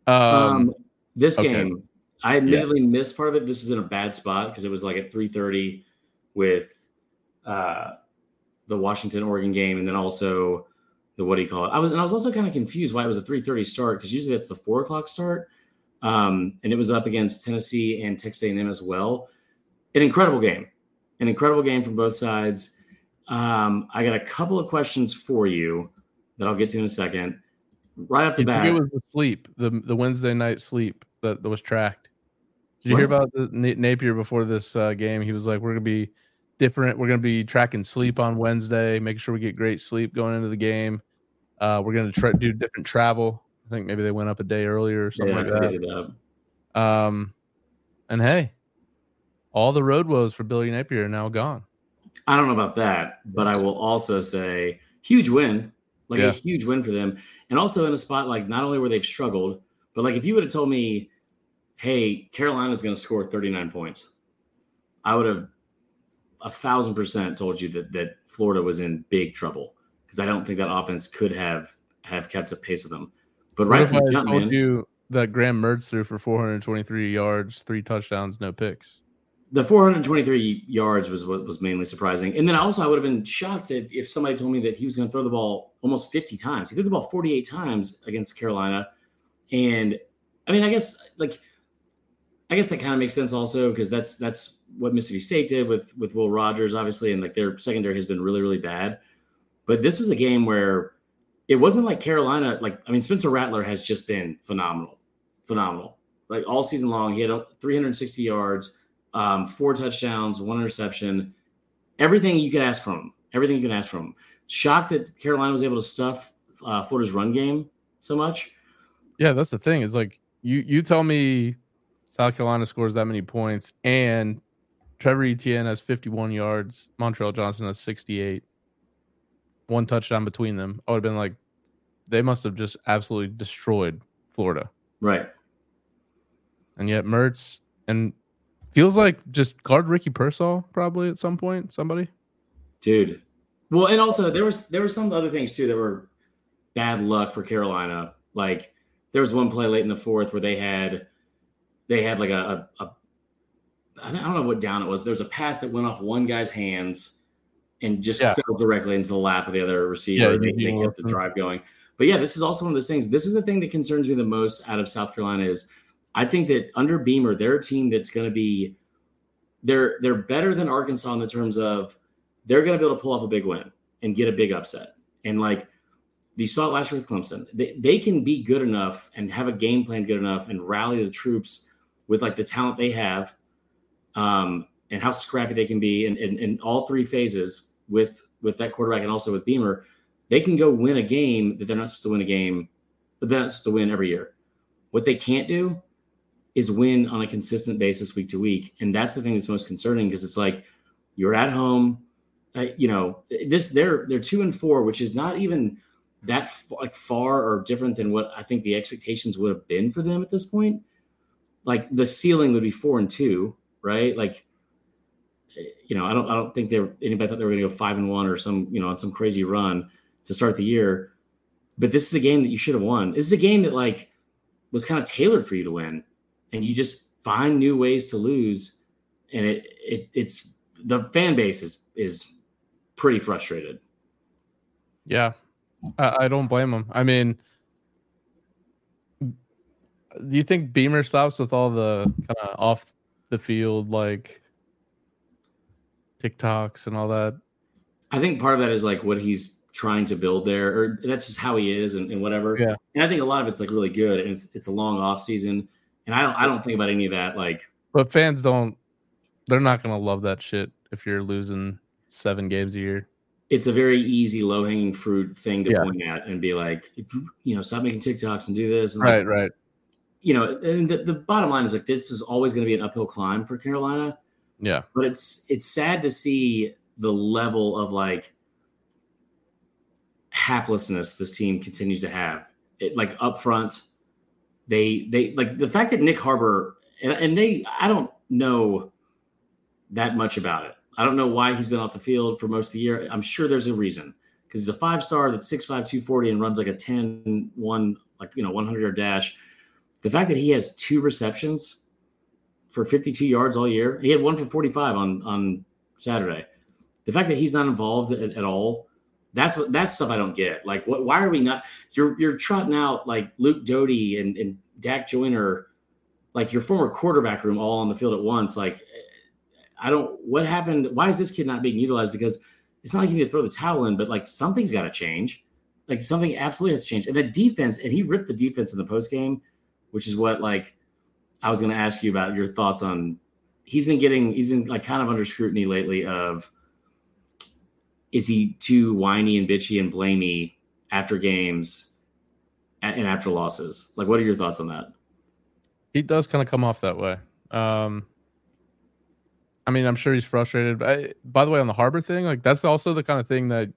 Um, this okay. game, I admittedly missed part of it. This is in a bad spot because it was like at three thirty with uh, the Washington Oregon game, and then also the what do you call it? I was and I was also kind of confused why it was a three thirty start because usually that's the four o'clock start, um, and it was up against Tennessee and Texas A and M as well. An incredible game, an incredible game from both sides. Um, I got a couple of questions for you that I'll get to in a second. Right off the bat, it was the sleep, the the Wednesday night sleep that, that was tracked. Did you hear about the, Na- Napier before this uh, game? He was like, "We're gonna be different. We're gonna be tracking sleep on Wednesday, making sure we get great sleep going into the game. Uh, we're gonna try do different travel. I think maybe they went up a day earlier or something yeah, like that. figured it out. Um, and hey, all the road woes for Billy Napier are now gone. I don't know about that, but I will also say huge win, like Yeah. a huge win for them, and also in a spot like not only where they've struggled, but like if you would have told me, "Hey, Carolina's going to score 39 points," I would have a thousand percent told you that that Florida was in big trouble because I don't think that offense could have have kept up pace with them. But right if from I the jump, told man, you that Graham Mertz threw for 423 yards, three touchdowns, no picks? The 423 yards was what was mainly surprising. And then also, I would have been shocked if, if somebody told me that he was going to throw the ball almost 50 times. He threw the ball 48 times against Carolina. And I mean, I guess like, I guess that kind of makes sense also because that's that's what Mississippi State did with with Will Rogers, obviously, and like their secondary has been really really bad. But this was a game where it wasn't like Carolina. Like I mean, Spencer Rattler has just been phenomenal, phenomenal. Like all season long, he had 360 yards um, four touchdowns, one interception, everything you could ask from him. Everything you can ask from him. Shocked that Carolina was able to stuff uh, Florida's run game so much. Yeah, that's the thing. Is like you you tell me South Carolina scores that many points and Trevor Etienne has 51 yards, Montrell Johnson has 68, one touchdown between them. I would have been like, they must have just absolutely destroyed Florida. Right. And yet Mertz and feels like just guard Ricky Pearsall probably at some point. Somebody. Dude. Well, and also there was there were some other things too that were bad luck for Carolina. Like there was one play late in the fourth where they had they had like a, a, a I don't know what down it was. There was a pass that went off one guy's hands and just Yeah. fell directly into the lap of the other Yeah, receiver. they, they kept the drive going. But yeah, this is also one of those things. This is the thing that concerns me the most out of South Carolina is I think that under Beamer, they're a team that's going to be they're they're better than Arkansas in the terms of they're going to be able to pull off a big win and get a big upset. And like you saw it last year with Clemson, they, they can be good enough and have a game plan good enough and rally the troops with like the talent they have um, and how scrappy they can be in, in, in all three phases with with that quarterback and also with Beamer. They can go win a game that they're not supposed to win a game, but they're not supposed to win every year. What they can't do is win on a consistent basis week to week, and that's the thing that's most concerning because it's like you're at home. Uh, you know this they're they're two and four, which is not even that like far or different than what I think the expectations would have been for them at this point. Like the ceiling would be four and two, right? Like, you know, I don't I don't think they anybody thought they were going to go five and one or some you know on some crazy run to start the year. But this is a game that you should have won. This is a game that like was kind of tailored for you to win, and you just find new ways to lose, and it it it's the fan base is is pretty frustrated. Yeah, I, I don't blame them. I mean, do you think Beamer stops with all the kind of off the field like TikToks and all that? I think part of that is like what he's trying to build there, or that's just how he is and, and whatever. Yeah. And I think a lot of it's like really good, and it's it's a long off season, and I don't I don't think about any of that like. But fans don't. They're not gonna love that shit if you're losing seven games a year. It's a very easy low hanging fruit thing to Yeah. point at and be like, if you you know, stop making TikToks and do this. And Right, like, right. You know, and the, the bottom line is like this is always going to be an uphill climb for Carolina. Yeah. but it's it's sad to see the level of like haplessness this team continues to have. It like up front, they they like the fact that Nyck Harbor and, and they I don't know that much about it. I don't know why he's been off the field for most of the year. I'm sure there's a reason because he's a five star that's 6'5, 240 and runs like a 10 1 like you know 100 yard dash. The fact that he has two receptions for 52 yards all year. He had one for 45 on on Saturday. The fact that he's not involved at, at all, that's what that's stuff I don't get. Like, what? Why are we not? You're you're trotting out like Luke Doty and and Dak Joyner, like your former quarterback room, all on the field at once. Like, I don't. What happened? Why is this kid not being utilized? Because it's not like you need to throw the towel in, but like something's got to change. Like something absolutely has changed. And the defense, and he ripped the defense in the post game, which is what like I was going to ask you about your thoughts on. He's been getting, he's been like kind of under scrutiny lately. Of is he too whiny and bitchy and blamey after games and after losses? Like, what are your thoughts on that? He does kind of come off that way. Um, I mean, I'm sure he's frustrated. But I, by the way, on the Harbor thing, like that's also the kind of thing that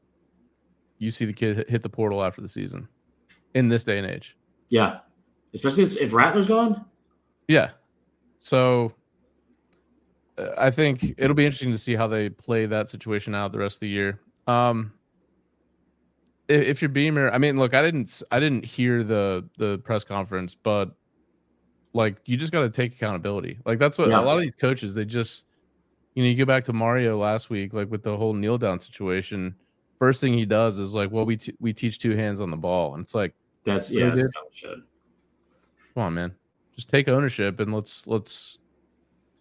you see the kid hit- hit the portal after the season in this day and age. Yeah, especially if Rattler's gone. Yeah. So uh, I think it'll be interesting to see how they play that situation out the rest of the year. Um, if, you're Beamer, I mean, look, I didn't, I didn't hear the the press conference, but like, you just got to take accountability. Like that's what Yeah. a lot of these coaches they just, you know, you go back to Mario last week, like with the whole kneel down situation. First thing he does is like, well, we t- we teach two hands on the ball, and it's like, That's yeah, that's did? dumb shit. come on man just take ownership and let's let's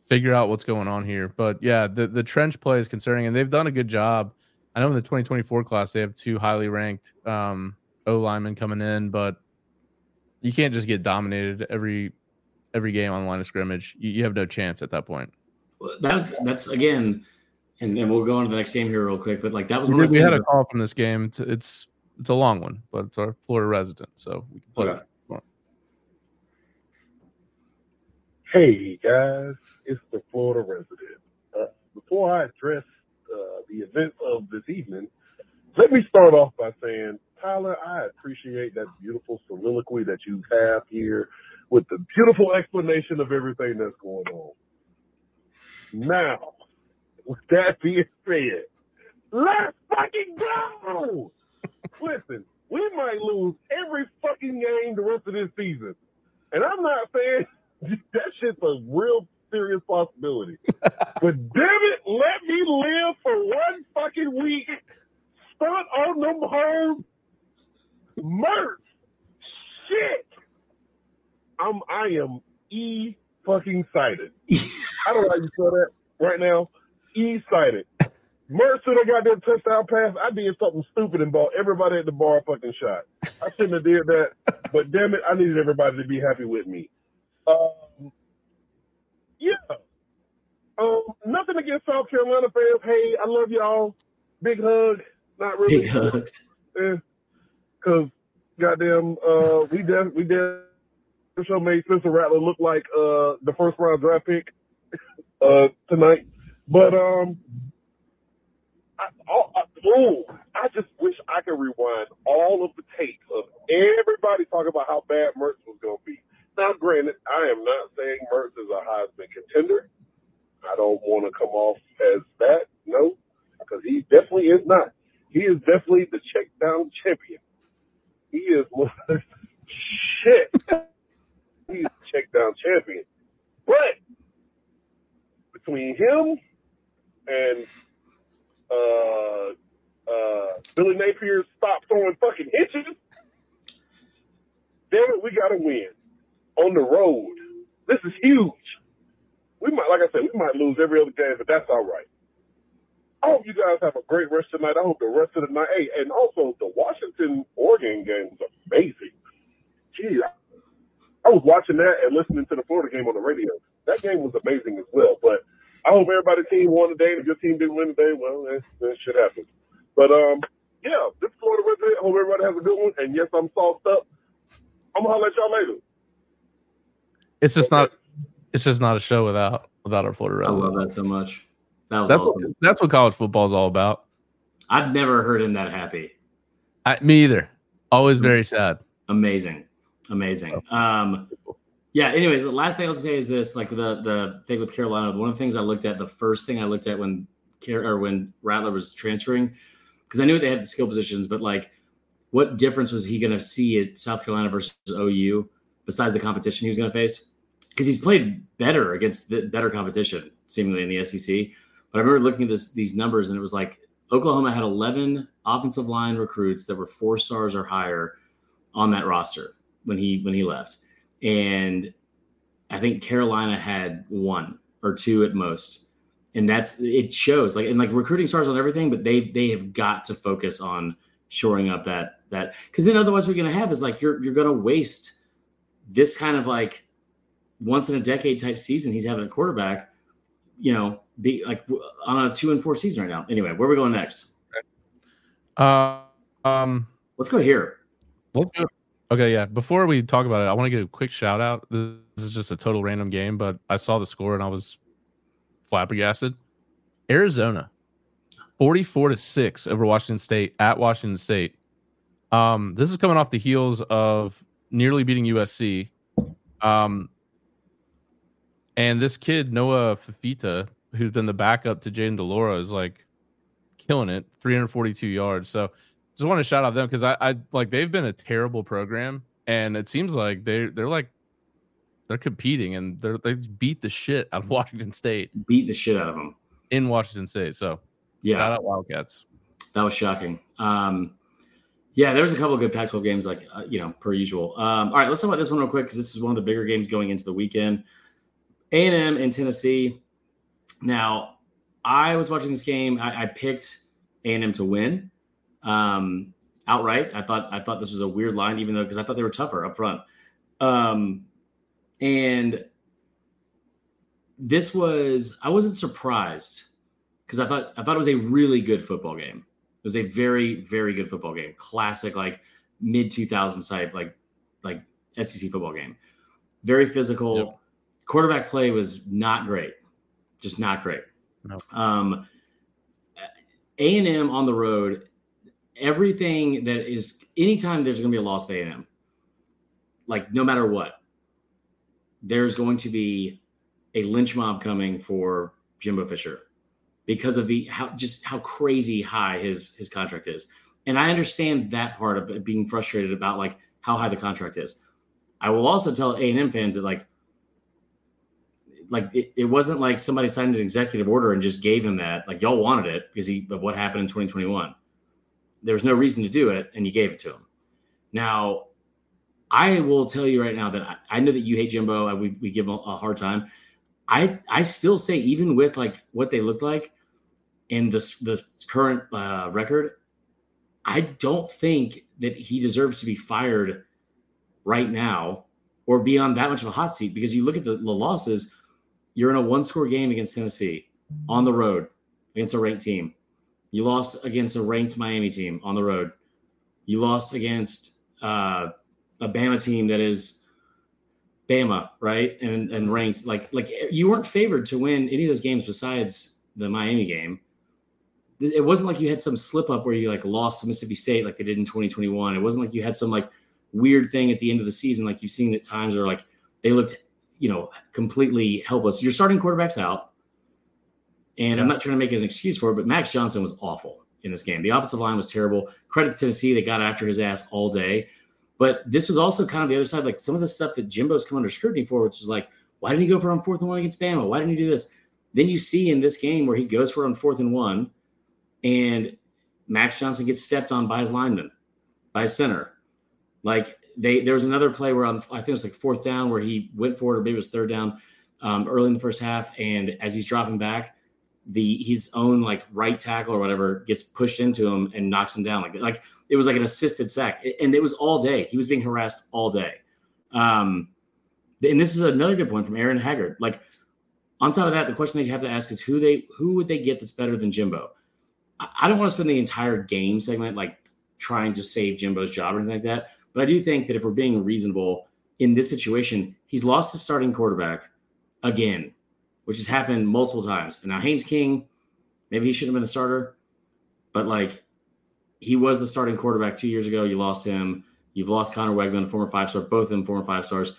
figure out what's going on here but yeah the the trench play is concerning and they've done a good job i know in the 2024 class they have two highly ranked um o linemen coming in but you can't just get dominated every every game on the line of scrimmage you, you have no chance at that point Well, That's that's again, and, and we'll go on to the next game here real quick. But like that was we, one did- we had a call from this game it's, it's it's a long one but it's our florida resident so we can play Okay. Hey guys, it's the Florida resident. Uh, before I address uh, the events of this evening, let me start off by saying, Tyler, I appreciate that beautiful soliloquy that you have here with the beautiful explanation of everything that's going on. Now, with that being said, let's fucking go! [LAUGHS] Listen, we might lose every fucking game the rest of this season. And I'm not saying [LAUGHS] that shit's a real serious possibility. but damn it, let me live for one fucking week. Start on them hoes. Merch. Shit. I'm I am e fucking excited. I don't know how you say that right now. E excited. Merch to the goddamn touchdown pass. I did something stupid and bought everybody at the bar a fucking shot. I shouldn't have did that, but damn it, I needed everybody to be happy with me. Um, yeah. Um, nothing against South Carolina fans. Hey, I love y'all. Big hug. Not really. big hugs. Because goddamn, uh, we def- we did show made Spencer Rattler look like uh the first round draft pick uh tonight. But um, I, all, I, oh, I just wish I could rewind all of the tapes of everybody talking about how bad Mertz was going to be. Now, granted, I am not saying Mertz is a Heisman contender. I don't want to come off as that, no, because he definitely is not. He is definitely the check down champion. He is [LAUGHS] shit. He's check down champion. But between him and uh, uh, Billy Napier stop throwing fucking hitches, damn it, we got to win on the road. This is huge. We might, like I said, we might lose every other game, but that's all right. I hope you guys have a great rest of the night. I hope the rest of the night. Hey, and also the Washington Oregon game was amazing. Gee, I, I was watching that and listening to the Florida game on the radio. That game was amazing as well. But I hope everybody's team won today. And if your team didn't win today, well, that, that shit happens. But um, yeah, this is Florida resident. Hope everybody has a good one. And yes, I'm sauced up. I'm gonna holler at y'all later. It's just not. It's just not a show without without our Florida I love that so much. That was That's awesome. what that's what college football is all about. I've never heard him that happy. I, me either. Always very sad. Amazing, amazing. Um, yeah. Anyway, the last thing I was gonna say is this: like the the thing with Carolina. One of the things I looked at, the first thing I looked at when Car- or when Rattler was transferring, because I knew they had the skill positions, but like, what difference was he gonna see at South Carolina versus OU besides the competition he was gonna face? Because he's played better against the better competition, seemingly in the SEC. But I remember looking at this these numbers, and it was like Oklahoma had 11 offensive line recruits that were four stars or higher on that roster when he when he left, and I think Carolina had one or two at most, and that's it shows like and like recruiting stars on everything, but they they have got to focus on shoring up that that because then otherwise you're gonna have is like you're you're gonna waste this kind of like once in a decade type season he's having a quarterback, you know, be like on a two and four season right now. Anyway, where are we going next? Uh, um, Let's go here. let's go. Okay, yeah. Before we talk about it, I want to give a quick shout out. This is just a total random game, but I saw the score and I was flabbergasted. Arizona, forty-four to six over Washington State at Washington State. Um, this is coming off the heels of nearly beating USC. Um, and this kid Noah Fifita, who's been the backup to Jayden de Laura, is like killing it, 342 yards. So just want to shout out them because I, I like they've been a terrible program, and it seems like they they're like they're competing and they're they beat the shit out of [LAUGHS] Washington State Beat the shit out of them. in Washington State. So Yeah. shout out Wildcats. That was shocking. Um, yeah, there was a couple of good Pac-12 games, like uh, you know, per usual. Um, all right, let's talk about this one real quick because this is one of the bigger games going into the weekend. A and Tennessee. Now, I was watching this game. I, I picked A and M to win um, outright. I thought I thought this was a weird line, even though because I thought they were tougher up front. Um, and this was I wasn't surprised because I thought I thought it was a really good football game. It was a very very good football game, classic like mid 2000s type like like SEC football game. Very physical. Yep. Quarterback play was not great, just not great. No. Um, A and M on the road. Everything that is anytime there's going to be a loss to A and M, like no matter what, there's going to be a lynch mob coming for Jimbo Fisher because of the how just how crazy high his his contract is. And I understand that part of being frustrated about like how high the contract is. I will also tell A and M fans that like like it, it wasn't like somebody signed an executive order and just gave him that like y'all wanted it because he of what happened in 2021. There was no reason to do it, and you gave it to him. Now, I will tell you right now that I, I know that you hate Jimbo. I, we, we give him a, a hard time. I I still say even with like what they look like in this the current uh, record, I don't think that he deserves to be fired right now or be on that much of a hot seat because you look at the, the losses. You're in a one score game against Tennessee on the road against a ranked team. You lost against a ranked Miami team on the road. You lost against uh, a Bama team that is Bama, right? And and ranked like like you weren't favored to win any of those games besides the Miami game. it wasn't like you had some slip up where you like lost to Mississippi State like they did in 2021. It wasn't like you had some like weird thing at the end of the season like you've seen at times or like they looked, you know, completely helpless. You're starting quarterbacks out. And I'm not trying to make an excuse for it, but Max Johnson was awful in this game. The offensive line was terrible. Credit to Tennessee, they got after his ass all day. But this was also kind of the other side, like some of the stuff that Jimbo's come under scrutiny for, which is like, why didn't he go for on fourth and one against Bama? Why didn't he do this? Then you see in this game where he goes for on fourth and one, and Max Johnson gets stepped on by his lineman, by his center. Like they, there was another play where on, I think it was like fourth down where he went for it, or maybe it was third down um, early in the first half, and as he's dropping back, the his own like right tackle or whatever gets pushed into him and knocks him down. Like like it was like an assisted sack, and it was all day. He was being harassed all day. Um, and this is another good point from Aaron Haggard. Like on top of that, the question that you have to ask is who they who would they get that's better than Jimbo? I don't want to spend the entire game segment like trying to save Jimbo's job or anything like that. But I do think that if we're being reasonable in this situation, he's lost his starting quarterback again, which has happened multiple times. And now Haynes King, maybe he shouldn't have been a starter, but like he was the starting quarterback two years ago. You lost him. You've lost Conner Weigman, former five star, both of them former five stars.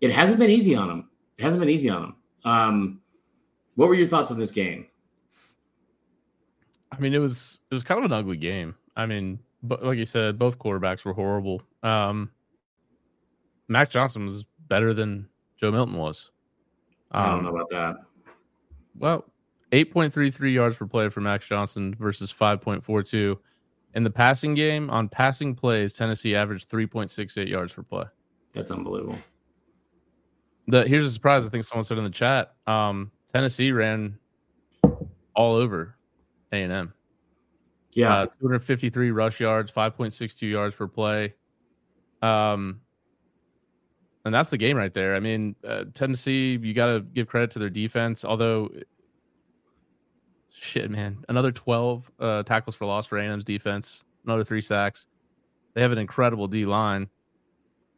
It hasn't been easy on him. It hasn't been easy on him. Um, what were your thoughts on this game? I mean, it was it was kind of an ugly game. I mean, but like you said, both quarterbacks were horrible. Um, Mac Johnson was better than Joe Milton was. Um, I don't um, know about that. Well, 8.33 yards per play for Max Johnson versus 5.42. In the passing game, on passing plays, Tennessee averaged 3.68 yards per play. That's unbelievable. The here's a surprise. I think someone said in the chat. Um, Tennessee ran all over A and M. Yeah, uh, 253 rush yards, 5.62 yards per play. Um, and that's the game right there. I mean, uh, Tennessee, you got to give credit to their defense. Although, shit, man, another 12 uh, tackles for loss for A&M's defense, another three sacks. They have an incredible D line,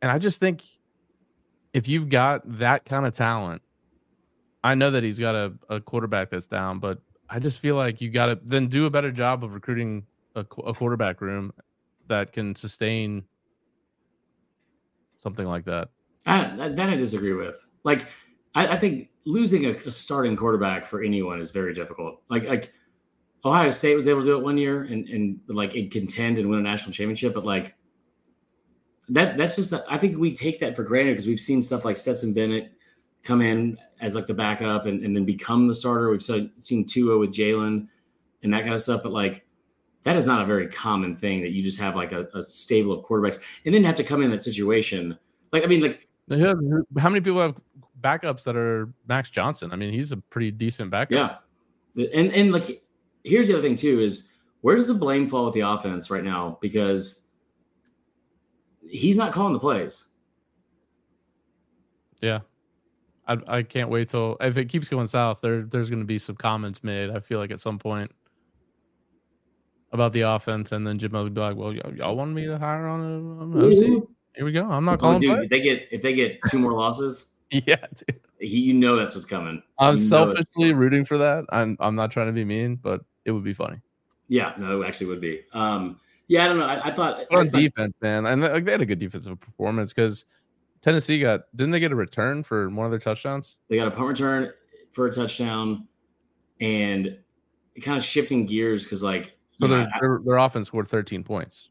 and I just think if you've got that kind of talent, I know that he's got a, a quarterback that's down, but I just feel like you got to then do a better job of recruiting a, a quarterback room that can sustain something like that. I, that I disagree with. Like, I, I think losing a, a, starting quarterback for anyone is very difficult. Like, like Ohio State was able to do it one year and and like and contend and win a national championship, but like that that's just I think we take that for granted because we've seen stuff like Stetson Bennett come in as like the backup and, and then become the starter. We've seen Tua with Jalen and that kind of stuff, but like that is not a very common thing that you just have like a, a stable of quarterbacks and then have to come in that situation. Like I mean, like how many people have backups that are Max Johnson? I mean, he's a pretty decent backup. Yeah, and and like here's the other thing too is where does the blame fall with the offense right now because he's not calling the plays. Yeah, I, I can't wait till if it keeps going south. There there's going to be some comments made. I feel like at some point about the offense, and then Jim will be like, "Well, y- y'all want me to hire on a, on OC? Mm-hmm. Here we go. I'm not calling." Oh, dude, if they get if they get two more losses, [LAUGHS] yeah, dude. He, you know that's what's coming. I'm you selfishly rooting for that. I'm I'm not trying to be mean, but it would be funny. Yeah, no, it actually would be. Um, yeah, I don't know. I, I thought on defense, man, and they, they had a good defensive performance because Tennessee got didn't they get a return for one of their touchdowns? They got a punt return for a touchdown, and kind of shifting gears because like so their, their, their offense scored 13 points.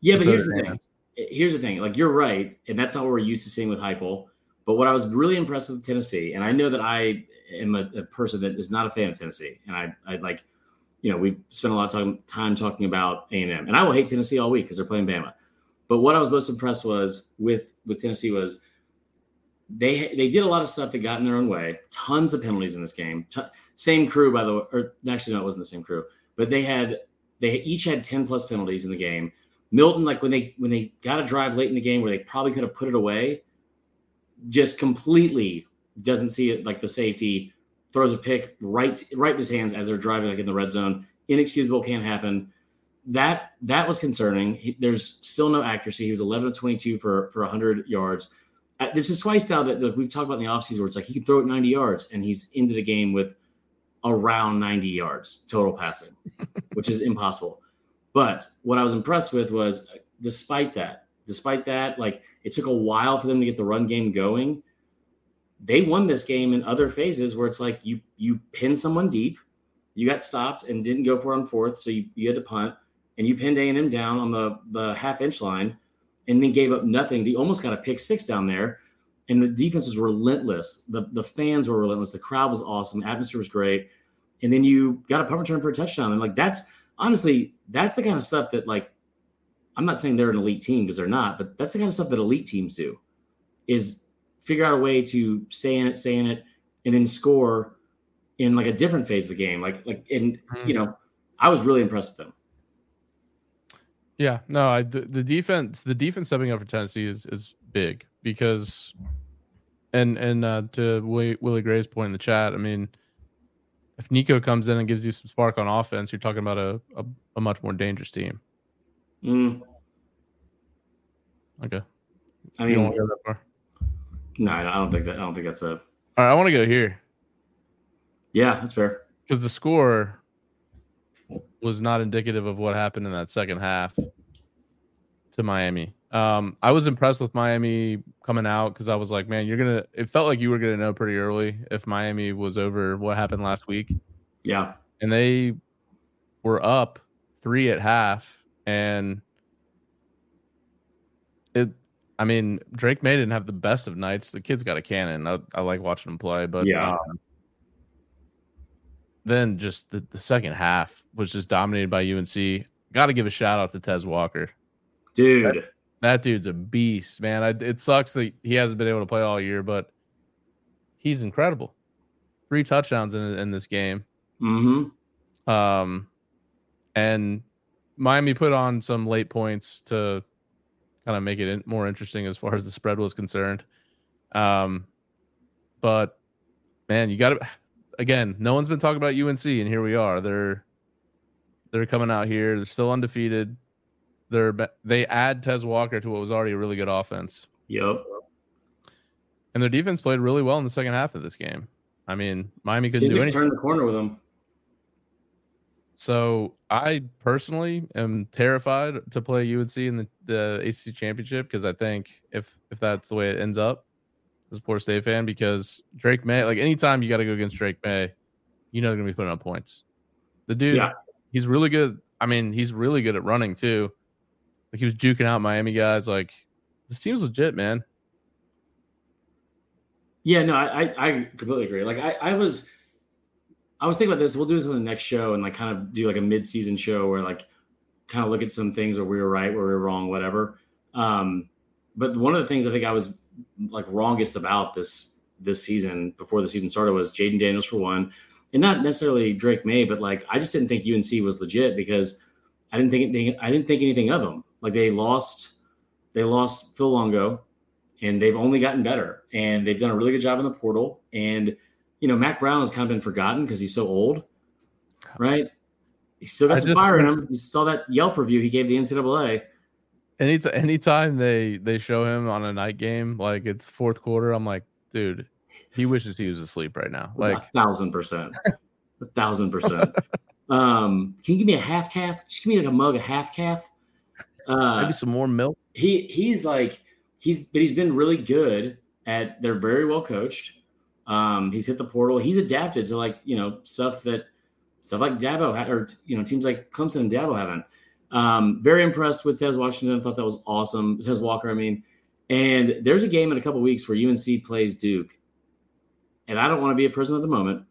Yeah, but here's the thing. Here's the thing. Like you're right, and that's not what we're used to seeing with Heupel. But what I was really impressed with Tennessee, and I know that I am a, a person that is not a fan of Tennessee, and I I like you know, we spent a lot of time talking about A&M, and I will hate Tennessee all week because they're playing Bama. But what I was most impressed was with with Tennessee was they they did a lot of stuff that got in their own way. Tons of penalties in this game. T- same crew, by the way, or actually no, it wasn't the same crew, but they had they each had ten plus penalties in the game. Milton, like when they when they got a drive late in the game where they probably could have put it away, just completely doesn't see it like the safety throws a pick right right in his hands as they're driving like in the red zone. Inexcusable can't happen. That that was concerning. He, there's still no accuracy. He was 11 of 22 for for 100 yards. Uh, this is twice now that like, we've talked about in the offseason where it's like he can throw it 90 yards and he's into the game with around 90 yards total passing, [LAUGHS] which is impossible. But what I was impressed with was uh, despite that, despite that, like it took a while for them to get the run game going. They won this game in other phases where it's like you you pin someone deep, you got stopped and didn't go for it on fourth, so you, you had to punt, and you pinned A and M down on the the half inch line, and then gave up nothing. They almost got a pick six down there, and the defense was relentless. The the fans were relentless. The crowd was awesome. The atmosphere was great, and then you got a punt return for a touchdown. And like that's honestly that's the kind of stuff that like I'm not saying they're an elite team because they're not, but that's the kind of stuff that elite teams do is figure out a way to stay in it, stay in it, and then score in like a different phase of the game. Like, like, and mm. you know, I was really impressed with them. Yeah, no, I, the, the defense, the defense stepping up for Tennessee is is big because, and and uh, to Willie, Willie Gray's point in the chat, I mean, if Nico comes in and gives you some spark on offense, you're talking about a a, a much more dangerous team. Mm. Okay. I mean, go that far. No, I don't think that. I don't think that's a. All right, I want to go here. Yeah, that's fair. Because the score was not indicative of what happened in that second half to Miami. Um, I was impressed with Miami coming out because I was like, man, you're gonna. It felt like you were gonna know pretty early if Miami was over what happened last week. Yeah, and they were up three at half and it I mean, Drake Maye didn't have the best of nights. The kid's got a cannon. I, I like watching him play, but yeah. Um, then just the, the second half was just dominated by UNC. Got to give a shout out to Tez Walker, dude. That, that dude's a beast, man. I, it sucks that he hasn't been able to play all year, but he's incredible. Three touchdowns in in this game. Mm-hmm. Um, and Miami put on some late points to kind of make it more interesting as far as the spread was concerned. Um, but man, you got to again. No one's been talking about UNC, and here we are. They're they're coming out here. They're still undefeated. They're they add Tez Walker to what was already a really good offense. Yep. And their defense played really well in the second half of this game. I mean, Miami couldn't do anything. Turn the corner with them. So I personally am terrified to play UNC in the, the ACC championship because I think if if that's the way it ends up, as a Florida State fan, because Drake Maye, like anytime you got to go against Drake Maye, you know they're gonna be putting up points. The dude, yeah. he's really good. I mean, he's really good at running too. Like he was juking out Miami guys. Like this team's legit, man. Yeah, no, I I, I completely agree. Like I, I was I was thinking about this. We'll do this on the next show and like kind of do like a mid-season show where like kind of look at some things where we were right, where we were wrong, whatever. Um, but one of the things I think I was like wrongest about this this season before the season started was Jayden Daniels for one, and not necessarily Drake Maye, but like I just didn't think UNC was legit because I didn't think anything, I didn't think anything of them. Like they lost they lost Phil Longo, and they've only gotten better, and they've done a really good job in the portal and you know, Mack Brown has kind of been forgotten because he's so old, right? He still got I some just, fire in him. You saw that Yelp review he gave the NCAA. Any anytime they they show him on a night game, like it's fourth quarter, I'm like, dude, he wishes he was asleep right now. Like a thousand percent, a thousand percent. Um, can you give me a half calf? Just give me like a mug of half calf. Uh, Maybe some more milk. He he's like he's but he's been really good at. They're very well coached. Um, he's hit the portal. He's adapted to like you know stuff that stuff like Dabo or you know teams like Clemson and Dabo haven't. Um, very impressed with Tez Washington. Thought that was awesome. Tez Walker, I mean. And there's a game in a couple weeks where UNC plays Duke, and I don't want to be a prisoner of the moment,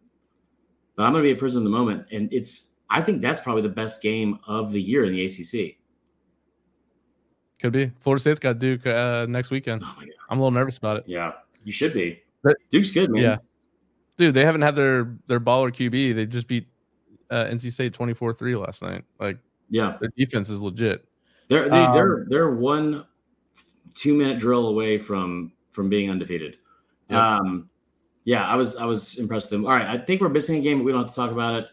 but I'm going to be a prisoner of the moment. And it's I think that's probably the best game of the year in the ACC. Could be. Florida State's got Duke uh, next weekend. Oh I'm a little nervous about it. Yeah, you should be. But, Duke's good, man. Yeah, dude, they haven't had their their baller QB. They just beat uh, NC State 24-3 last night. Like, yeah, their defense is legit. They're they, um, they're they're one two minute drill away from from being undefeated. Yep. Um, yeah, I was I was impressed with them. All right, I think we're missing a game, but we don't have to talk about it.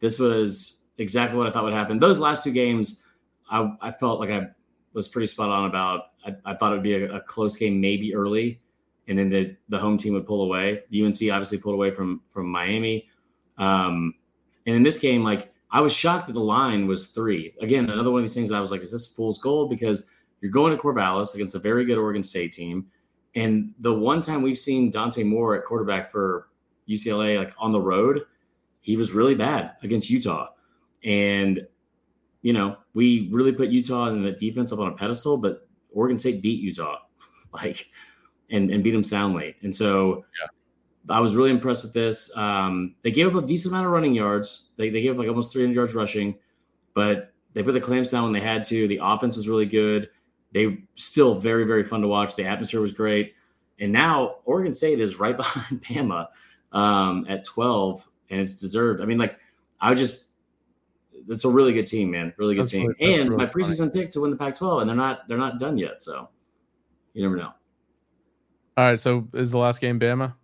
This was exactly what I thought would happen. Those last two games, I, I felt like I was pretty spot on about. I, I thought it would be a, a, close game, maybe early and then the the home team would pull away. The UNC obviously pulled away from from Miami. Um, and in this game, like I was shocked that the line was three. Again, another one of these things I was like, is this fool's gold? Because you're going to Corvallis against a very good Oregon State team. And the one time we've seen Dante Moore at quarterback for UCLA, like on the road, he was really bad against Utah. And, you know, we really put Utah and the defense up on a pedestal, but Oregon State beat Utah, [LAUGHS] like, and, and beat them soundly. And so yeah. I was really impressed with this. Um, they gave up a decent amount of running yards. They, they gave up like almost 300 yards rushing, but they put the clamps down when they had to. The offense was really good. They still very, very fun to watch. The atmosphere was great. And now Oregon State is right [LAUGHS] behind Bama um, at 12, and it's deserved. I mean, like, I just, it's a really good team, man. Really good that's team. Really, and really my preseason funny. pick to win the Pac 12, and they're not, they're not done yet. So you never know. All right. So is the last game Bama?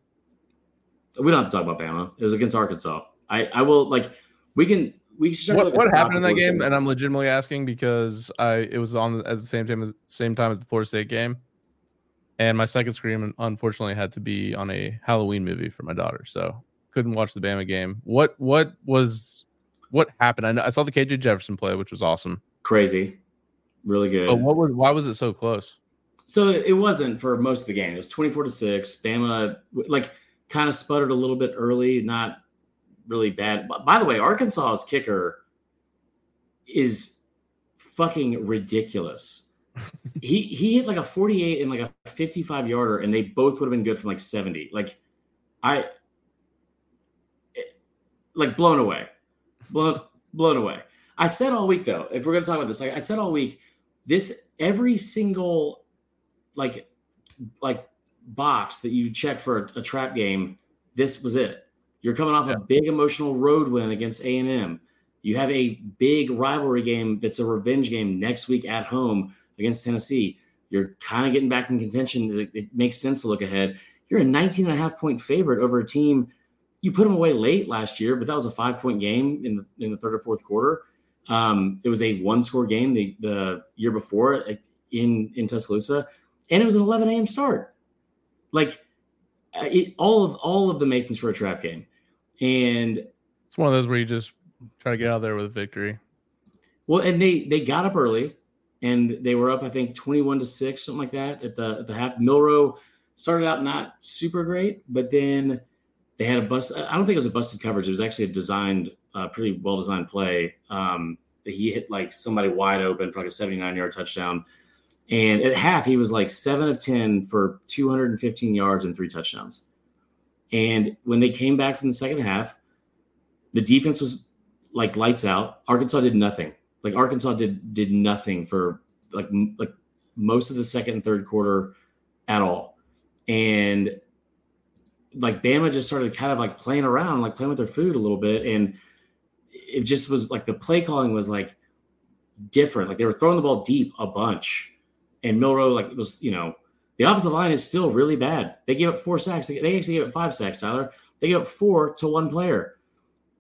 We don't have to talk about Bama. It was against Arkansas. I, I will like, we can, we what, what happened in that game? And I'm legitimately asking because I it was on at the same time as same time as the Florida State game, and my second screen unfortunately had to be on a Halloween movie for my daughter, so couldn't watch the Bama game. What what was what happened? I know I saw the KJ Jefferson play, which was awesome, crazy, really good. But what was why was it so close? So it wasn't for most of the game. It was 24 to six. Bama like kind of sputtered a little bit early, not really bad. By the way, Arkansas's kicker is fucking ridiculous. [LAUGHS] he he hit like a 48 and like a 55 yarder, and they both would have been good from like 70. Like I eh, like blown away. Blown blown away. I said all week though, if we're gonna talk about this, like I said all week, this every single like like box that you check for a, a trap game, this was it. You're coming off yeah. a big emotional road win against A and M. You have a big rivalry game that's a revenge game next week at home against Tennessee. You're kind of getting back in contention. It, makes sense to look ahead. You're a 19 and a half point favorite over a team. You put them away late last year, but that was a five point game in the, in the third or fourth quarter. Um, it was a one score game the, the year before in, in Tuscaloosa, and it was an 11 a.m. start. Like it, all of all of the makings for a trap game. And it's one of those where you just try to get out there with a victory. Well, and they they got up early and they were up, I think, 21 to 6, something like that at the at the half. Milroe started out not super great, but then they had a bust. I don't think it was a busted coverage. It was actually a designed, uh, pretty well designed play. Um, he hit like somebody wide open for like a 79 yard touchdown. And at half, he was like seven of 10 for 215 yards and three touchdowns. And when they came back from the second half, the defense was like lights out. Arkansas did nothing. Like Arkansas did did nothing for like like most of the second and third quarter at all. And like Bama just started kind of like playing around, like playing with their food a little bit. And it just was like the play calling was like different. Like they were throwing the ball deep a bunch. And Milroe, like, it was, you know, the offensive line is still really bad. They gave up four sacks. They actually gave up five sacks, Tyler. They gave up four to one player.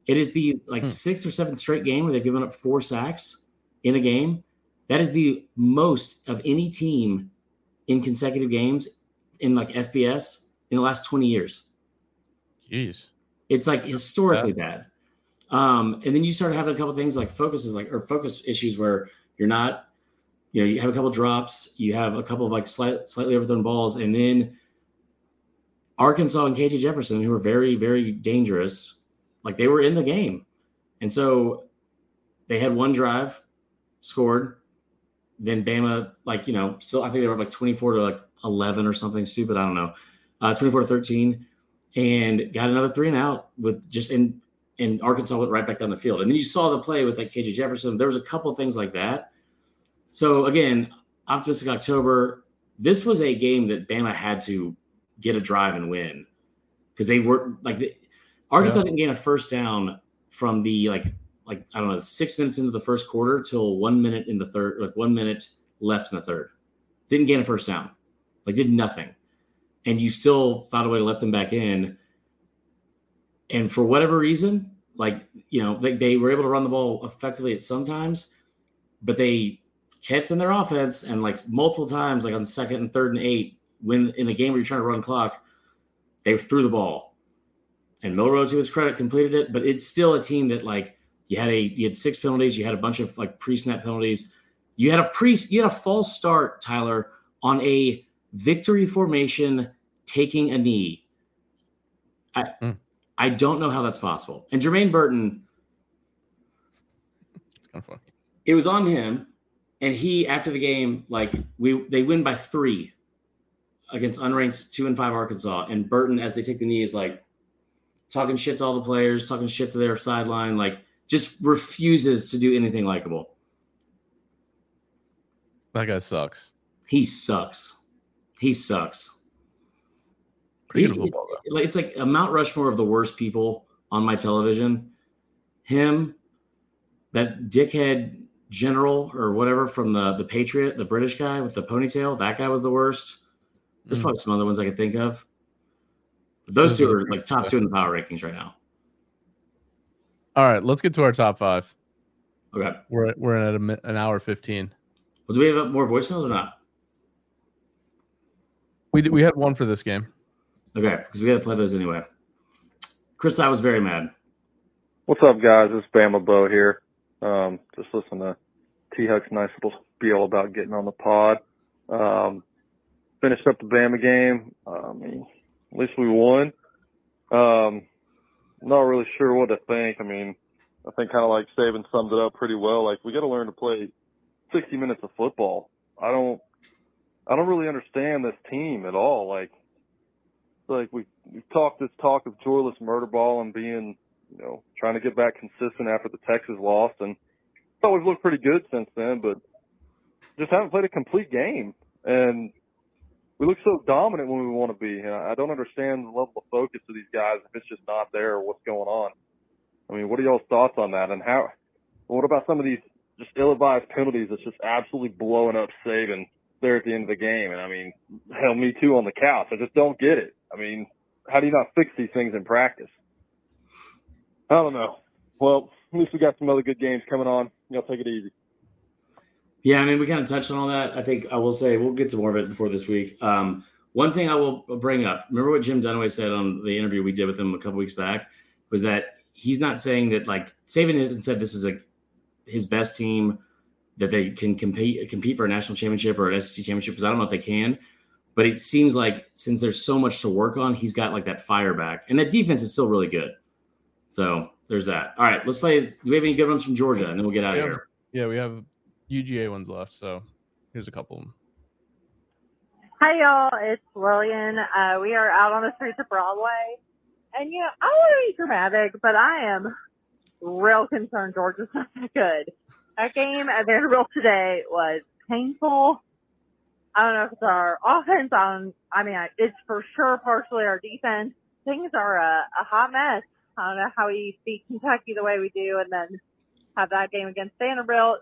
It is the like hmm. sixth or seventh straight game where they've given up four sacks in a game. That is the most of any team in consecutive games in like FBS in the last 20 years. Jeez. It's like historically bad. Um, and then you start having a couple things like focuses like or focus issues where you're not you know, you have a couple drops, you have a couple of like slight, slightly overthrown balls, and then Arkansas and KJ Jefferson, who were very, very dangerous, like they were in the game. And so they had one drive, scored. Then Bama, like, you know, still, I think they were like 24 to like 11 or something stupid. I don't know. Uh, 24 to 13 and got another three and out with just in, and Arkansas went right back down the field. And then you saw the play with like KJ Jefferson. There was a couple things like that so again, optimistic October. This was a game that Bama had to get a drive and win because they were like the, Arkansas yeah. didn't gain a first down from the like like I don't know six minutes into the first quarter till one minute in the third like one minute left in the third. Didn't gain a first down, like did nothing, and you still found a way to let them back in. And for whatever reason, like you know, they, they were able to run the ball effectively at sometimes, but they kept in their offense and like multiple times, like on second and third and eight, when in the game where you're trying to run clock, they threw the ball. and Milroe, to his credit, completed it. But it's still a team that like you had a you had six penalties, you had a bunch of like pre-snap penalties, you had a pre you had a false start, Tyler, on a victory formation taking a knee. I mm. I don't know how that's possible. And Jermaine Burton, it was on him, and he after the game, like we they win by three against unranked two and five Arkansas, and Burton as they take the knee is like talking shit to all the players, talking shit to their sideline, like just refuses to do anything likable. That guy sucks. He sucks. He sucks. Pretty good football, though. It's like a Mount Rushmore of the worst people on my television. Him, that dickhead general or whatever from the the Patriot, the British guy with the ponytail. That guy was the worst. There's mm. probably some other ones I could think of. But those two are like top two in the power rankings right now. All right, let's get to our top five. Okay, we're we're at a, an hour fifteen. Well, do we have more voicemails or not? We we had one for this game. Okay, because we got to play those anyway. Chris, I was very mad. What's up, guys? It's Bama Bo here. Um, just listen to T Huck's nice little spiel about getting on the pod. Um, finished up the Bama game. I mean, at least we won. Um, not really sure what to think. I mean, I think kind of like Saban sums it up pretty well. Like we got to learn to play 60 minutes of football. I don't, I don't really understand this team at all. Like, like we we talked this talk of joyless murder ball and being, you know, trying to get back consistent after the Texas loss, and thought we've looked pretty good since then, but just haven't played a complete game. And we look so dominant when we want to be. And I don't understand the level of focus of these guys if it's just not there or what's going on. I mean, what are y'all's thoughts on that? And how? What about some of these just ill-advised penalties that's just absolutely blowing up Saban there at the end of the game? And I mean, hell, me too on the couch. I just don't get it. I mean, how do you not fix these things in practice? I don't know. Well, at least we got some other good games coming on. Y'all take it easy. Yeah, I mean, we kind of touched on all that. I think I will say we'll get to more of it before this week. Um, one thing I will bring up: remember what Jim Dunaway said on the interview we did with him a couple weeks back was that he's not saying that like Saban hasn't said this is a his best team that they can compete compete for a national championship or an SEC championship because I don't know if they can. But it seems like since there's so much to work on, he's got like that fire back, and that defense is still really good. So there's that. All right, let's play. Do we have any good ones from Georgia, and then we'll get out of here. Yeah, we have UGA ones left. So here's a couple. Hi, y'all. It's Lillian. Uh, we are out on the streets of Broadway. And, you know, I want to be dramatic, but I am real concerned Georgia's not that good. That game at Vanderbilt today was painful. I don't know if it's our offense. On, I mean, it's for sure partially our defense. Things are a, a hot mess. I don't know how we beat Kentucky the way we do and then have that game against Vanderbilt.